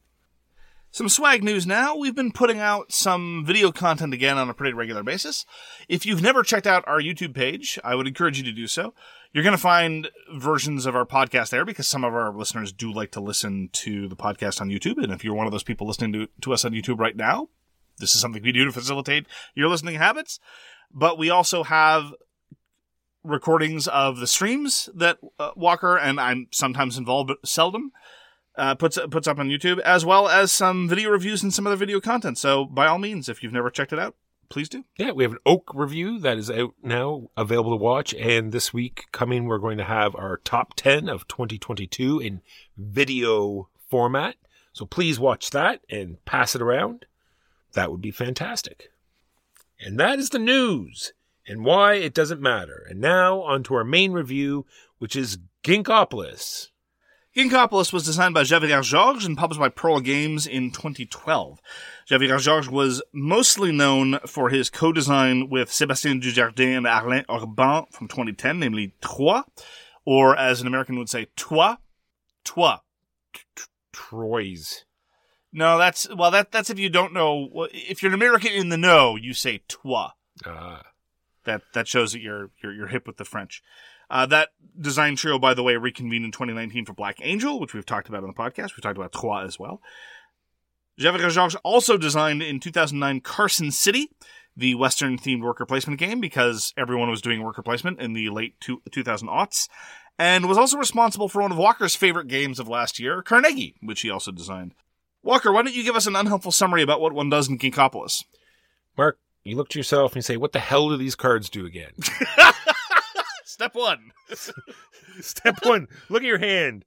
Some swag news now. We've been putting out some video content again on a pretty regular basis. If you've never checked out our YouTube page, I would encourage you to do so. You're going to find versions of our podcast there because some of our listeners do like to listen to the podcast on YouTube. And if you're one of those people listening to, to us on YouTube right now, this is something we do to facilitate your listening habits. But we also have recordings of the streams that uh, Walker and I'm sometimes involved, but seldom uh, puts puts up on YouTube, as well as some video reviews and some other video content. So, by all means, if you've never checked it out, please do. Yeah, we have an Oak review that is out now, available to watch. And this week coming, we're going to have our top 10 of 2022 in video format. So please watch that and pass it around. That would be fantastic. And that is the news and why it doesn't matter. And now on to our main review, which is Ginkgopolis. Ginkgopolis was designed by Xavier Georges and published by Pearl Games in 2012. Xavier Georges was mostly known for his co-design with Sébastien Dujardin and Alain Orban from 2010, namely Troyes, or as an American would say, Toi, Toi. Troy's. No, that's, well, that, that's if you don't know, if you're an American in the know, you say Toi. Ah. that that shows that you're you're, you're hip with the French. Uh, that design trio, by the way, reconvened in 2019 for Black Angel, which we've talked about on the podcast. We've talked about Troyes as well. Xavier Georges also designed in 2009 Carson City, the Western themed worker placement game, because everyone was doing worker placement in the late two, 2000 aughts, and was also responsible for one of Walker's favorite games of last year, Carnegie, which he also designed. Walker, why don't you give us an unhelpful summary about what one does in Ginkgopolis? Mark, you look to yourself and you say, what the hell do these cards do again? Step one. Step one, look at your hand.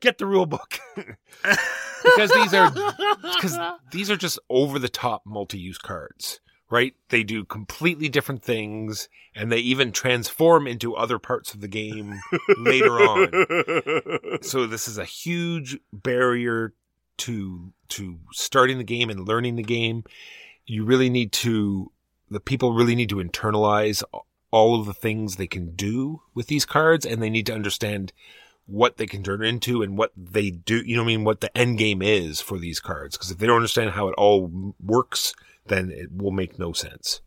Get the rule book. because these are because these are just over the top multi-use cards, right? They do completely different things and they even transform into other parts of the game later on. So this is a huge barrier to to starting the game and learning the game. You really need to the people really need to internalize all of the things they can do with these cards and they need to understand what they can turn into and what they do, you know what I mean, what the end game is for these cards. Because if they don't understand how it all works, then it will make no sense.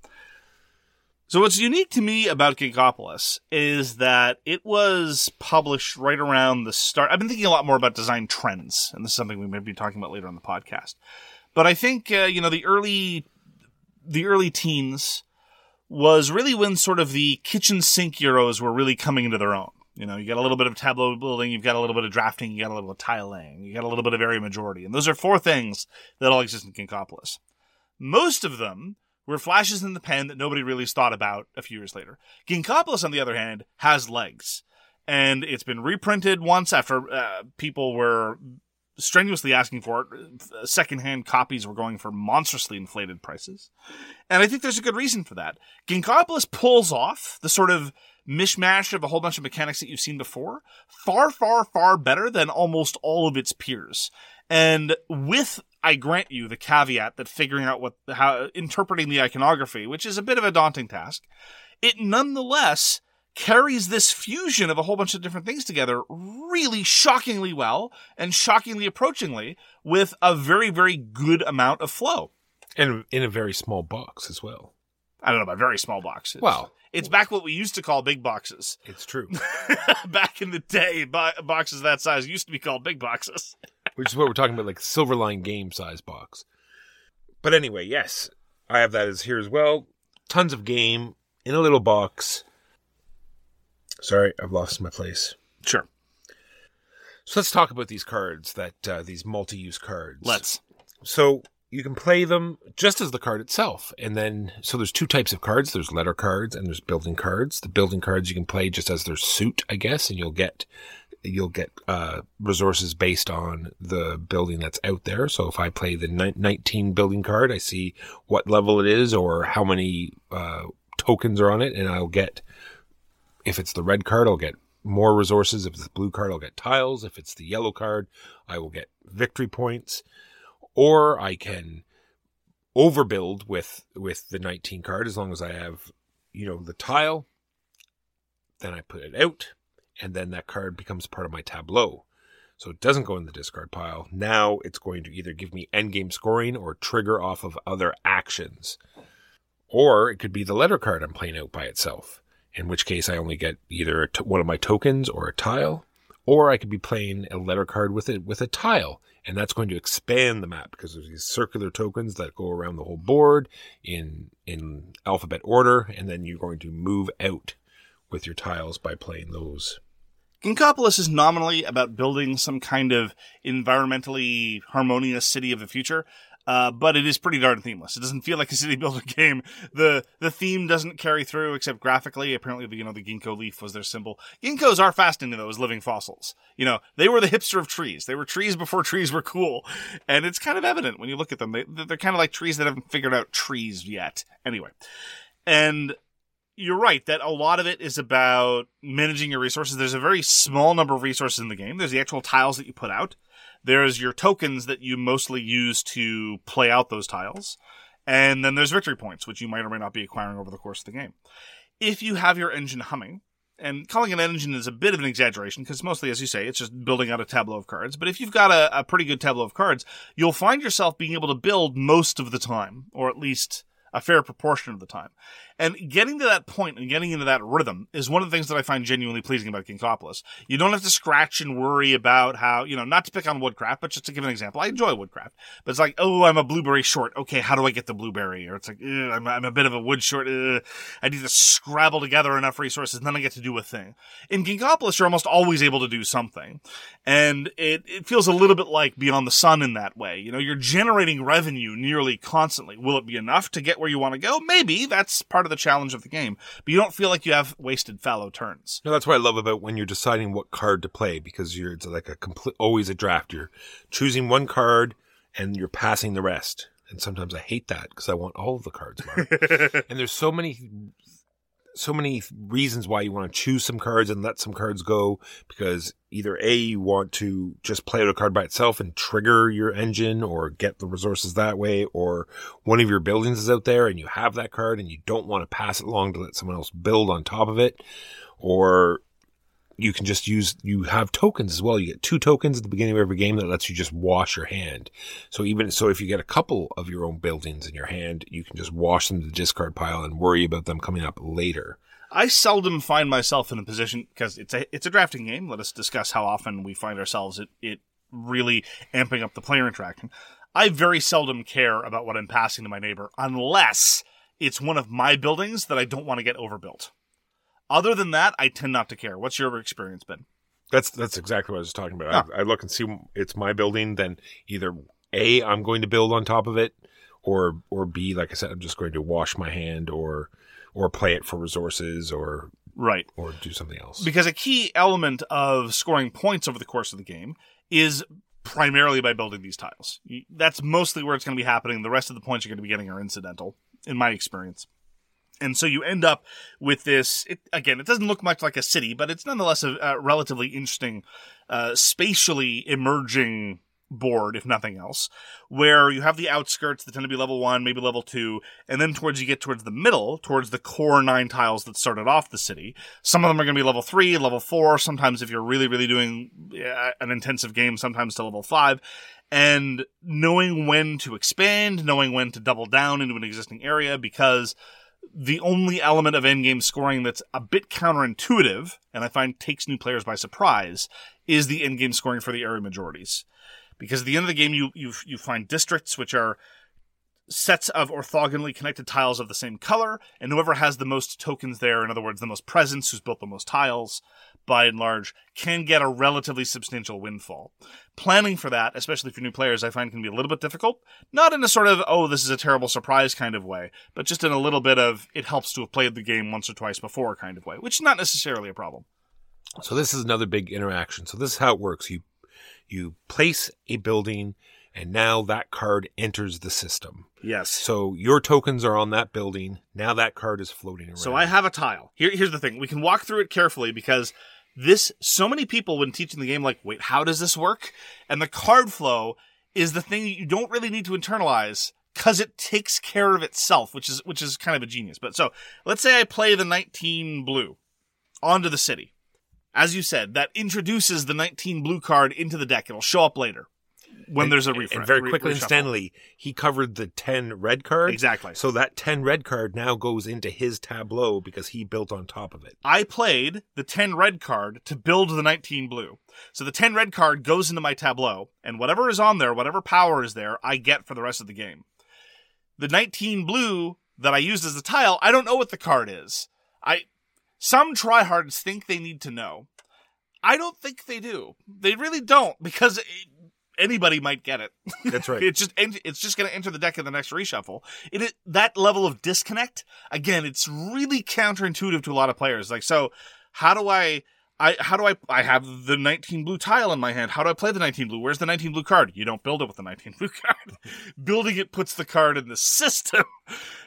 So what's unique to me about Ginkgopolis is that it was published right around the start. I've been thinking a lot more about design trends, and this is something we may be talking about later on the podcast. But I think uh, you know the early the early teens was really when sort of the kitchen sink euros were really coming into their own. You know, you got a little bit of tableau building, you've got a little bit of drafting, you got a little bit of tile laying, you got a little bit of area majority, and those are four things that all exist in Ginkgopolis. Most of them were flashes in the pen that nobody really thought about a few years later. Ginkgopolis, on the other hand, has legs. And it's been reprinted once after uh, people were strenuously asking for it. Secondhand copies were going for monstrously inflated prices. And I think there's a good reason for that. Ginkgopolis pulls off the sort of mishmash of a whole bunch of mechanics that you've seen before far, far, far better than almost all of its peers. And with, I grant you, the caveat that figuring out what, how, interpreting the iconography, which is a bit of a daunting task, it nonetheless carries this fusion of a whole bunch of different things together really shockingly well and shockingly approachingly with a very, very good amount of flow. And in a very small box as well. I don't know about very small boxes. Well, it's back what we used to call big boxes. it's true. back in the day, boxes that size used to be called big boxes. Which is what we're talking about, like Silverline game size box. But anyway, yes, I have that as here as well. tons of game in a little box. Sorry, I've lost my place. Sure. So let's talk about these cards that uh, these multi-use cards. Let's. So you can play them just as the card itself, and then so there's two types of cards. There's letter cards and there's building cards. The building cards you can play just as their suit, I guess, and you'll get you'll get uh, resources based on the building that's out there. So if I play the 19 building card, I see what level it is or how many uh, tokens are on it, and I'll get. If it's the red card, I'll get more resources. If it's the blue card, I'll get tiles. If it's the yellow card, I will get victory points. Or I can overbuild with with the 19 card as long as I have, you know, the tile. Then I put it out, and then that card becomes part of my tableau. So it doesn't go in the discard pile. Now it's going to either give me endgame scoring or trigger off of other actions. Or it could be the letter card I'm playing out by itself in which case I only get either t- one of my tokens or a tile, or I could be playing a letter card with it with a tile, and that's going to expand the map because there's these circular tokens that go around the whole board in in alphabet order, and then you're going to move out with your tiles by playing those. Ginkgopolis is nominally about building some kind of environmentally harmonious city of the future, uh, but it is pretty darn themeless. It doesn't feel like a city builder game. The the theme doesn't carry through except graphically. Apparently, the, you know, the ginkgo leaf was their symbol. Ginkgos are fascinating though as living fossils. You know, they were the hipster of trees. They were trees before trees were cool, and it's kind of evident when you look at them. They, they're kind of like trees that haven't figured out trees yet. Anyway, and you're right that a lot of it is about managing your resources. There's a very small number of resources in the game. There's the actual tiles that you put out. There's your tokens that you mostly use to play out those tiles. And then there's victory points, which you might or may not be acquiring over the course of the game. If you have your engine humming, and calling an engine is a bit of an exaggeration because mostly, as you say, it's just building out a tableau of cards. But if you've got a, a pretty good tableau of cards, you'll find yourself being able to build most of the time, or at least a fair proportion of the time. And getting to that point and getting into that rhythm is one of the things that I find genuinely pleasing about Ginkgopolis. You don't have to scratch and worry about how, you know, not to pick on woodcraft, but just to give an example. I enjoy woodcraft, but it's like, oh, I'm a blueberry short. Okay, how do I get the blueberry? Or it's like, I'm, I'm a bit of a wood short. Ugh. I need to scrabble together enough resources and then I get to do a thing. In Ginkgopolis, you're almost always able to do something. And it, it feels a little bit like Beyond the Sun in that way. You know, you're generating revenue nearly constantly. Will it be enough to get where you want to go? Maybe. That's part of the challenge of the game. But you don't feel like you have wasted fallow turns. No, that's what I love about when you're deciding what card to play because you're it's like a complete always a draft. You're choosing one card and you're passing the rest. And sometimes I hate that because I want all of the cards and there's so many so many reasons why you want to choose some cards and let some cards go because either A, you want to just play out a card by itself and trigger your engine or get the resources that way, or one of your buildings is out there and you have that card and you don't want to pass it along to let someone else build on top of it, or you can just use, you have tokens as well. You get two tokens at the beginning of every game that lets you just wash your hand. So even, so if you get a couple of your own buildings in your hand, you can just wash them to the discard pile and worry about them coming up later. I seldom find myself in a position because it's a it's a drafting game. Let us discuss how often we find ourselves it it really amping up the player interaction. I very seldom care about what I'm passing to my neighbor unless it's one of my buildings that I don't want to get overbuilt. Other than that, I tend not to care. What's your experience been? That's that's exactly what I was talking about. I, I look and see it's my building, then either A, I'm going to build on top of it, or or B, like I said, I'm just going to wash my hand or or play it for resources or Right. or do something else. Because a key element of scoring points over the course of the game is primarily by building these tiles. That's mostly where it's going to be happening. The rest of the points you're going to be getting are incidental, in my experience. And so you end up with this. It, again, it doesn't look much like a city, but it's nonetheless a, a relatively interesting, uh, spatially emerging board, if nothing else, where you have the outskirts that tend to be level one, maybe level two, and then towards you get towards the middle, towards the core nine tiles that started off the city. Some of them are going to be level three, level four. Sometimes, if you're really, really doing an intensive game, sometimes to level five. And knowing when to expand, knowing when to double down into an existing area, because the only element of endgame scoring that's a bit counterintuitive, and I find takes new players by surprise, is the endgame scoring for the area majorities. Because at the end of the game, you you you find districts which are sets of orthogonally connected tiles of the same color, and whoever has the most tokens there, in other words, the most presence, who's built the most tiles, by and large, can get a relatively substantial windfall. Planning for that, especially for new players, I find can be a little bit difficult. Not in a sort of, oh, this is a terrible surprise kind of way, but just in a little bit of, it helps to have played the game once or twice before kind of way, which is not necessarily a problem. So this is another big interaction. So this is how it works. You you place a building and now that card enters the system. Yes. So your tokens are on that building. Now that card is floating around. So I have a tile. Here, here's the thing. We can walk through it carefully because this, so many people when teaching the game, like, wait, how does this work? And the card flow is the thing that you don't really need to internalize because it takes care of itself, which is, which is kind of a genius. But so let's say I play the 19 blue onto the city. As you said, that introduces the 19 blue card into the deck. It'll show up later when there's a And- refresh. And very re- quickly and reshuffle. steadily, he covered the 10 red card. Exactly. So that 10 red card now goes into his tableau because he built on top of it. I played the 10 red card to build the 19 blue. So the 10 red card goes into my tableau, and whatever is on there, whatever power is there, I get for the rest of the game. The 19 blue that I used as the tile, I don't know what the card is. I some tryhards think they need to know. I don't think they do. They really don't because it, anybody might get it. That's right. it's just it's just going to enter the deck in the next reshuffle. It is, that level of disconnect again. It's really counterintuitive to a lot of players. Like so, how do I? I how do I? I have the 19 blue tile in my hand. How do I play the 19 blue? Where's the 19 blue card? You don't build it with the 19 blue card. Building it puts the card in the system.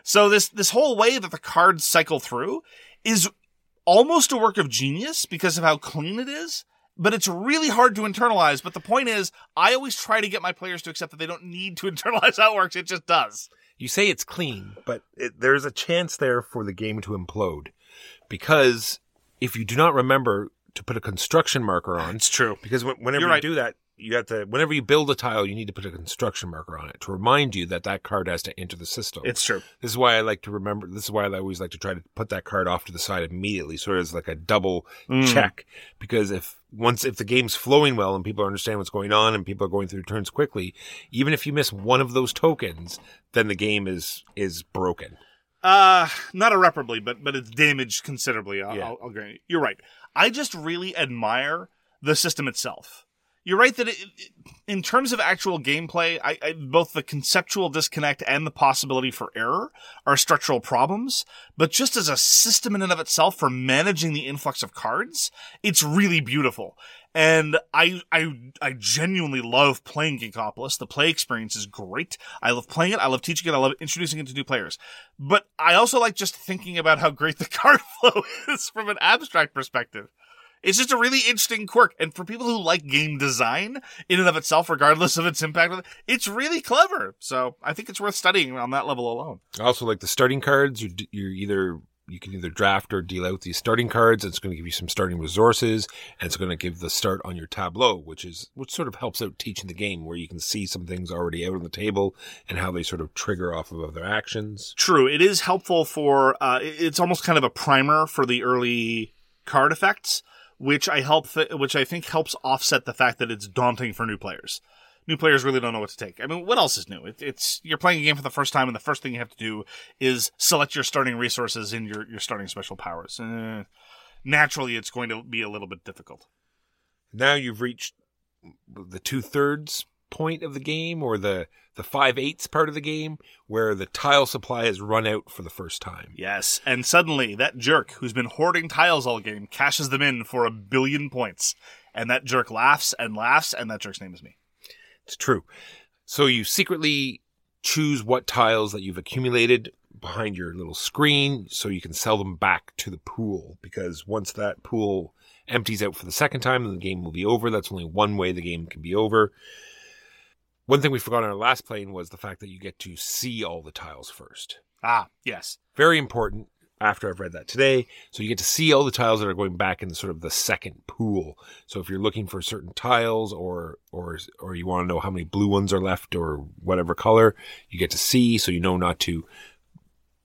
So this this whole way that the cards cycle through is almost a work of genius because of how clean it is. But it's really hard to internalize. But the point is, I always try to get my players to accept that they don't need to internalize how it works. It just does. You say it's clean, but it, there's a chance there for the game to implode because if you do not remember to put a construction marker on, It's true. because when- whenever You're you right. do that, you have to. Whenever you build a tile, you need to put a construction marker on it to remind you that that card has to enter the system. It's true. This is why I like to remember. This is why I always like to try to put that card off to the side immediately, sort of as like a double Mm. check. Because if once if the game's flowing well and people understand what's going on and people are going through turns quickly, even if you miss one of those tokens, then the game is is broken. Uh, not irreparably, but but it's damaged considerably. I'll, Yeah. I'll, I'll grant you. You're right. I just really admire the system itself. You're right that it, in terms of actual gameplay, I, I, both the conceptual disconnect and the possibility for error are structural problems. But just as a system in and of itself for managing the influx of cards, it's really beautiful. And I, I, I genuinely love playing Ginkgopolis. The play experience is great. I love playing it. I love teaching it. I love introducing it to new players. But I also like just thinking about how great the card flow is from an abstract perspective. It's just a really interesting quirk. And for people who like game design in and of itself, regardless of its impact, it's really clever. So I think it's worth studying on that level alone. Also like the starting cards. You you're either you can either draft or deal out these starting cards. It's going to give you some starting resources, and it's going to give the start on your tableau, which is which sort of helps out teaching the game, where you can see some things already out on the table and how they sort of trigger off of other actions. True. It is helpful for, uh, it's almost kind of a primer for the early card effects, which I help, th- which I think helps offset the fact that it's daunting for new players. New players really don't know what to take. I mean, what else is new? It, it's, you're playing a game for the first time and the first thing you have to do is select your starting resources and your, your starting special powers. Uh, naturally, it's going to be a little bit difficult. Now you've reached the two thirds point of the game, or the the five eighths part of the game, where the tile supply has run out for the first time. Yes. And suddenly that jerk who's been hoarding tiles all game cashes them in for a billion points. And that jerk laughs and laughs, and that jerk's name is me. It's true. So you secretly choose what tiles that you've accumulated behind your little screen so you can sell them back to the pool because once that pool empties out for the second time, then the game will be over. That's only one way the game can be over. One thing we forgot on our last plane was the fact that you get to see all the tiles first. Ah, yes. Very important after I've read that today. So you get to see all the tiles that are going back in sort of the second pool. So if you're looking for certain tiles or or or you want to know how many blue ones are left or whatever color, you get to see so you know not to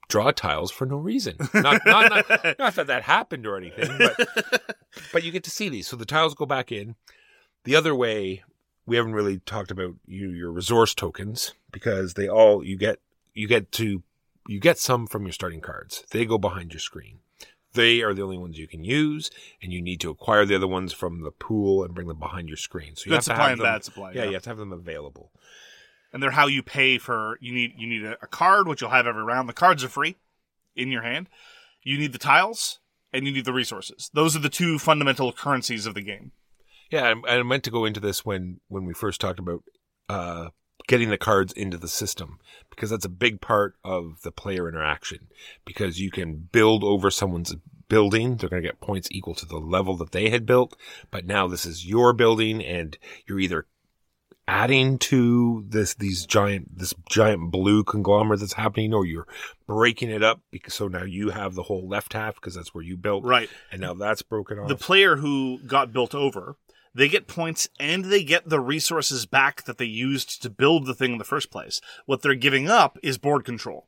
draw tiles for no reason. Not not not, not that that happened or anything, but but you get to see these. So the tiles go back in. The other way we haven't really talked about you your resource tokens because they all you get you get to you get some from your starting cards. They go behind your screen. They are the only ones you can use, and you need to acquire the other ones from the pool and bring them behind your screen. So you Good have to have and them, bad supply, Yeah, yeah. you have to have them available. and they're how you pay for you need you need a, a card which you'll have every round the cards are free in your hand you need the tiles and you need the resources those are the two fundamental currencies of the game Yeah, I, I meant to go into this when when we first talked about uh, getting the cards into the system because that's a big part of the player interaction. Because you can build over someone's building, they're going to get points equal to the level that they had built. But now this is your building, and you're either adding to this these giant this giant blue conglomerate that's happening, or you're breaking it up because so now you have the whole left half because that's where you built, right And now that's broken off. the player who got built over they get points and they get the resources back that they used to build the thing in the first place. What they're giving up is board control.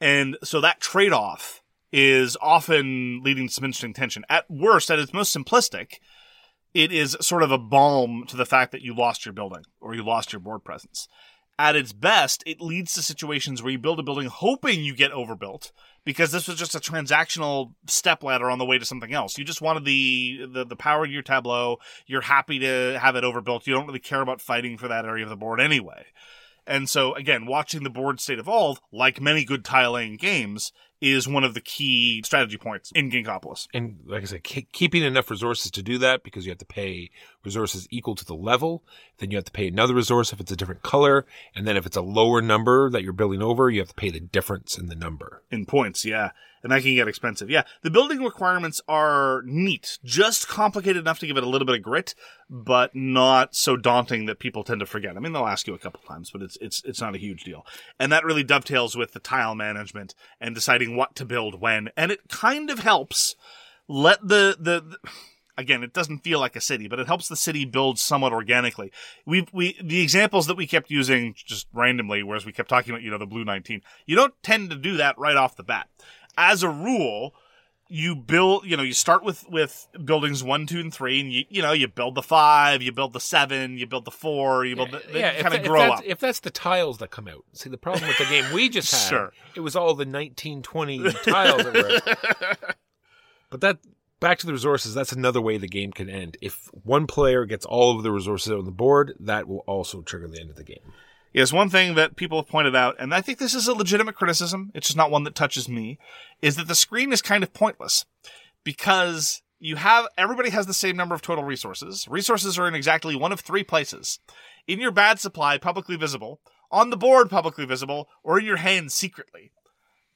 And so that trade-off is often leading to some interesting tension. At worst at its most simplistic it is sort of a balm to the fact that you lost your building or you lost your board presence. At its best, it leads to situations where you build a building hoping you get overbuilt because this was just a transactional step ladder on the way to something else. You just wanted the, the the power to your tableau. You're happy to have it overbuilt. You don't really care about fighting for that area of the board anyway. And so again, watching the board state evolve, like many good tile laying games, is one of the key strategy points in Ginkgopolis. and like I said, ke- keeping enough resources to do that because you have to pay resources equal to the level. Then you have to pay another resource if it's a different color, and then if it's a lower number that you're building over, you have to pay the difference in the number. in points, yeah. And that can get expensive. Yeah. The building requirements are neat, just complicated enough to give it a little bit of grit, but not so daunting that people tend to forget. I mean, they'll ask you a couple times, but it's it's it's not a huge deal. And that really dovetails with the tile management and deciding what to build when. And it kind of helps let the the, the again, it doesn't feel like a city, but it helps the city build somewhat organically. We we the examples that we kept using just randomly, whereas we kept talking about you know the blue nineteen. You don't tend to do that right off the bat. As a rule, you build you know you start with with buildings one, two, and three, and you you know you build the five, you build the seven, you build the four, you build the, they if, kind of grow if up. if that's the tiles that come out. See, the problem with the game we just had, Sure. it was all the 1920 tiles that were. But that back to the resources. That's another way the game can end. If one player gets all of the resources on the board, that will also trigger the end of the game. Yes, one thing that people have pointed out, and I think this is a legitimate criticism, it's just not one that touches me, is that the screen is kind of pointless. Because you have, everybody has the same number of total resources. Resources are in exactly one of three places. In your bad supply, publicly visible, on the board, publicly visible, or in your hand, secretly.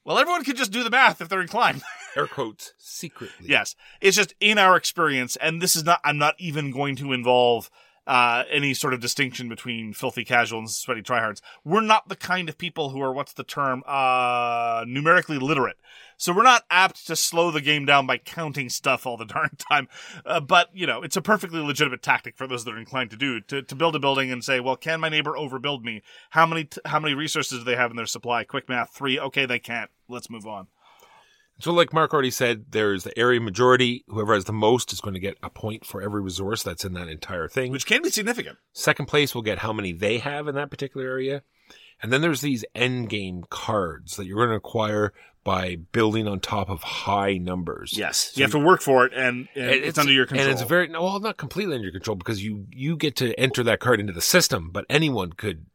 Well, everyone can just do the math if they're inclined. Air quotes secretly. Yes. It's just in our experience, and this is not, I'm not even going to involve uh, any sort of distinction between filthy casual and sweaty tryhards. We're not the kind of people who are, what's the term, uh, numerically literate. So we're not apt to slow the game down by counting stuff all the darn time. Uh, but, you know, it's a perfectly legitimate tactic for those that are inclined to do, to, to build a building and say, well, can my neighbor overbuild me? How many, t- how many resources do they have in their supply? Quick math, three. Okay, they can't. Let's move on. So, like Mark already said, there's the area majority. Whoever has the most is going to get a point for every resource that's in that entire thing. Which can be significant. Second place will get how many they have in that particular area. And then there's these end game cards that you're going to acquire by building on top of high numbers. Yes, So you have to work for it, and, and And it's, under your control. And it's very no, well, not completely under your control because you you get to enter that card into the system, but anyone could.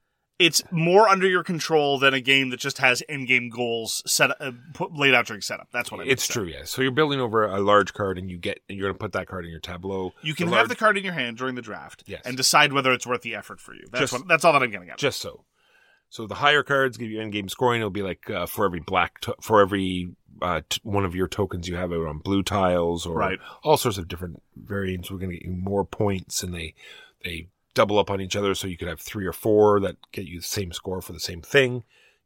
It's more under your control than a game that just has end-game goals set uh, put, laid out during setup. That's what I mean It's true, yeah. So you're building over a large card, and you get and you're going to put that card in your tableau. You can The have large- the card in your hand during the draft, Yes. and decide whether it's worth the effort for you. That's Just- what, that's all that I'm getting at. just so. So the higher cards give you end game scoring. It'll be like uh, for every black to- for every uh, t- one of your tokens you have out on blue tiles or Right. all sorts of different variants. We're going to get you more points, and they they double up on each other. So you could have three or four that get you the same score for the same thing.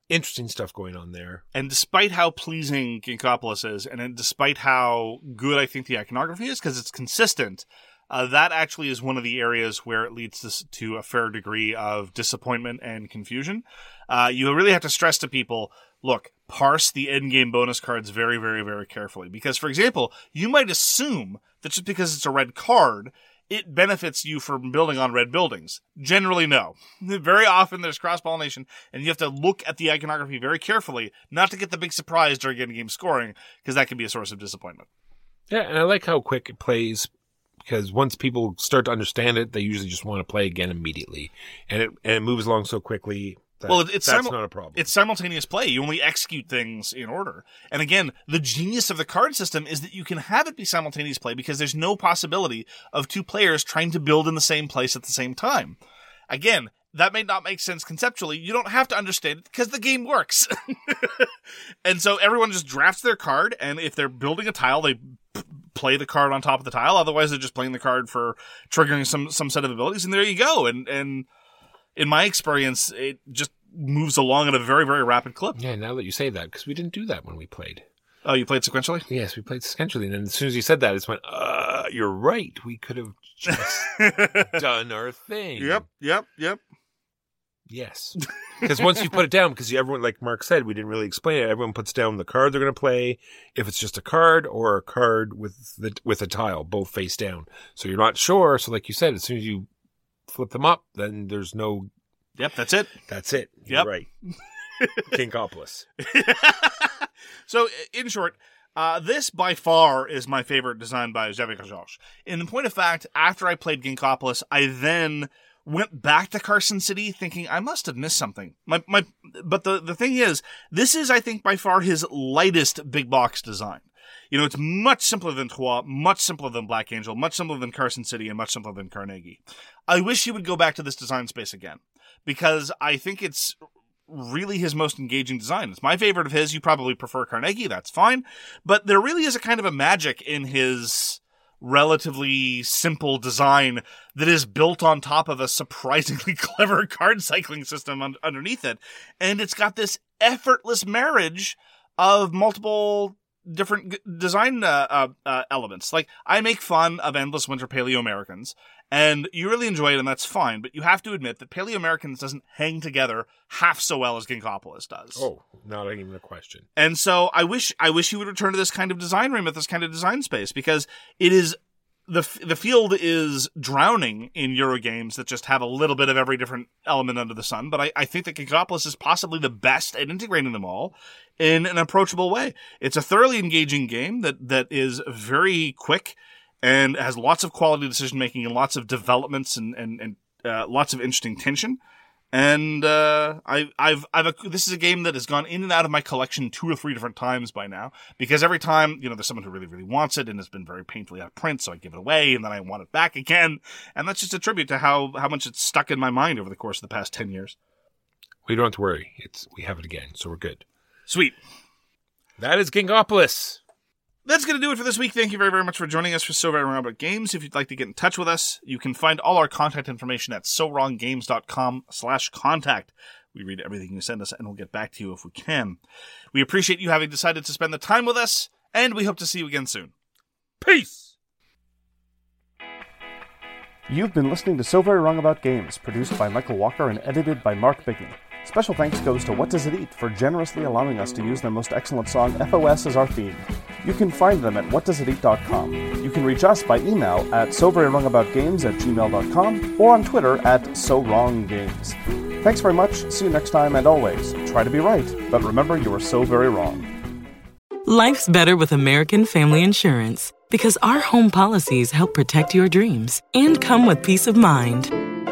Interesting stuff going on there. And despite how pleasing Ginkgopolis is, and despite how good I think the iconography is, because it's consistent, uh, that actually is one of the areas where it leads to, to a fair degree of disappointment and confusion. Uh, you really have to stress to people, look, parse the end game bonus cards very, very, very carefully. Because, for example, you might assume that just because it's a red card, it benefits you from building on red buildings. Generally, no. Very often there's cross pollination, and you have to look at the iconography very carefully, not to get the big surprise during end game scoring, because that can be a source of disappointment. Yeah, and I like how quick it plays because once people start to understand it, they usually just want to play again immediately, and it and it moves along so quickly. That Well, it- it's that's simul- not a problem. It's simultaneous play. You only execute things in order. And again, the genius of the card system is that you can have it be simultaneous play because there's no possibility of two players trying to build in the same place at the same time. Again, that may not make sense conceptually. You don't have to understand it because the game works. and so everyone just drafts their card, and if they're building a tile, they p- play the card on top of the tile. Otherwise, they're just playing the card for triggering some some set of abilities, and there you go. And and in my experience, it just moves along at a very very rapid clip. yeah, now that you say that, because we didn't do that when we played. Oh, you played sequentially? Yes, we played sequentially, and then as soon as you said that, it just went. Uh, you're right. We could have just done our thing. Yep, yep, yep. Yes. Because once you put it down, because everyone, like Mark said, we didn't really explain it. Everyone puts down the card they're going to play, if it's just a card or a card with the with a tile, both face down. So you're not sure. So, like you said, as soon as you flip them up, then there's no. Yep, that's it. That's it. You're Yep. right. Ginkgopolis. so, in short, uh, this by far is my favorite design by Xavier Georges. In the point of fact, after I played Ginkgopolis, I then went back to Carson City thinking I must have missed something. My, my, but the, the thing is, this is, I think, by far his lightest big box design. You know, it's much simpler than Troyes, much simpler than Black Angel, much simpler than Carson City, and much simpler than Carnegie. I wish he would go back to this design space again because I think it's really his most engaging design. It's my favorite of his. You probably prefer Carnegie. That's fine. But there really is a kind of a magic in his relatively simple design that is built on top of a surprisingly clever card cycling system un- underneath it. And it's got this effortless marriage of multiple different g- design uh, uh, uh, elements. Like I make fun of endless winter paleo Americans, and you really enjoy it, and that's fine. But you have to admit that paleo Americans doesn't hang together half so well as Ginkgopolis does. Oh, not even a question. And so I wish I wish he would return to this kind of design room at this kind of design space because it is the the field is drowning in Euro games that just have a little bit of every different element under the sun. But I, I think that Ginkgopolis is possibly the best at integrating them all in an approachable way. It's a thoroughly engaging game that that is very quick and has lots of quality decision making and lots of developments and and, and uh, lots of interesting tension. And uh, I, I've, I've, this is a game that has gone in and out of my collection two or three different times by now. Because every time, you know, there's someone who really, really wants it and has been very painfully out of print, so I give it away, and then I want it back again. And that's just a tribute to how, how much it's stuck in my mind over the course of the past ten years. We don't have to worry. It's we have it again, so we're good. Sweet. That is Ginkgopolis. That's going to do it for this week. Thank you very, very much for joining us for So Very Wrong About Games. If you'd like to get in touch with us, you can find all our contact information at sowronggames.com slash contact. We read everything you send us and we'll get back to you if we can. We appreciate you having decided to spend the time with us, and we hope to see you again soon. Peace. You've been listening to So Very Wrong About Games, produced by Michael Walker and edited by Mark Bigney. Special thanks goes to What Does It Eat for generously allowing us to use their most excellent song, FOS, as our theme. You can find them at whatdoesiteat.com. You can reach us by email at so very wrong about games at gmail.com or on Twitter at so wrong games. Thanks very much, see you next time, and always, try to be right, but remember you are so very wrong. Life's better with American Family Insurance because our home policies help protect your dreams and come with peace of mind.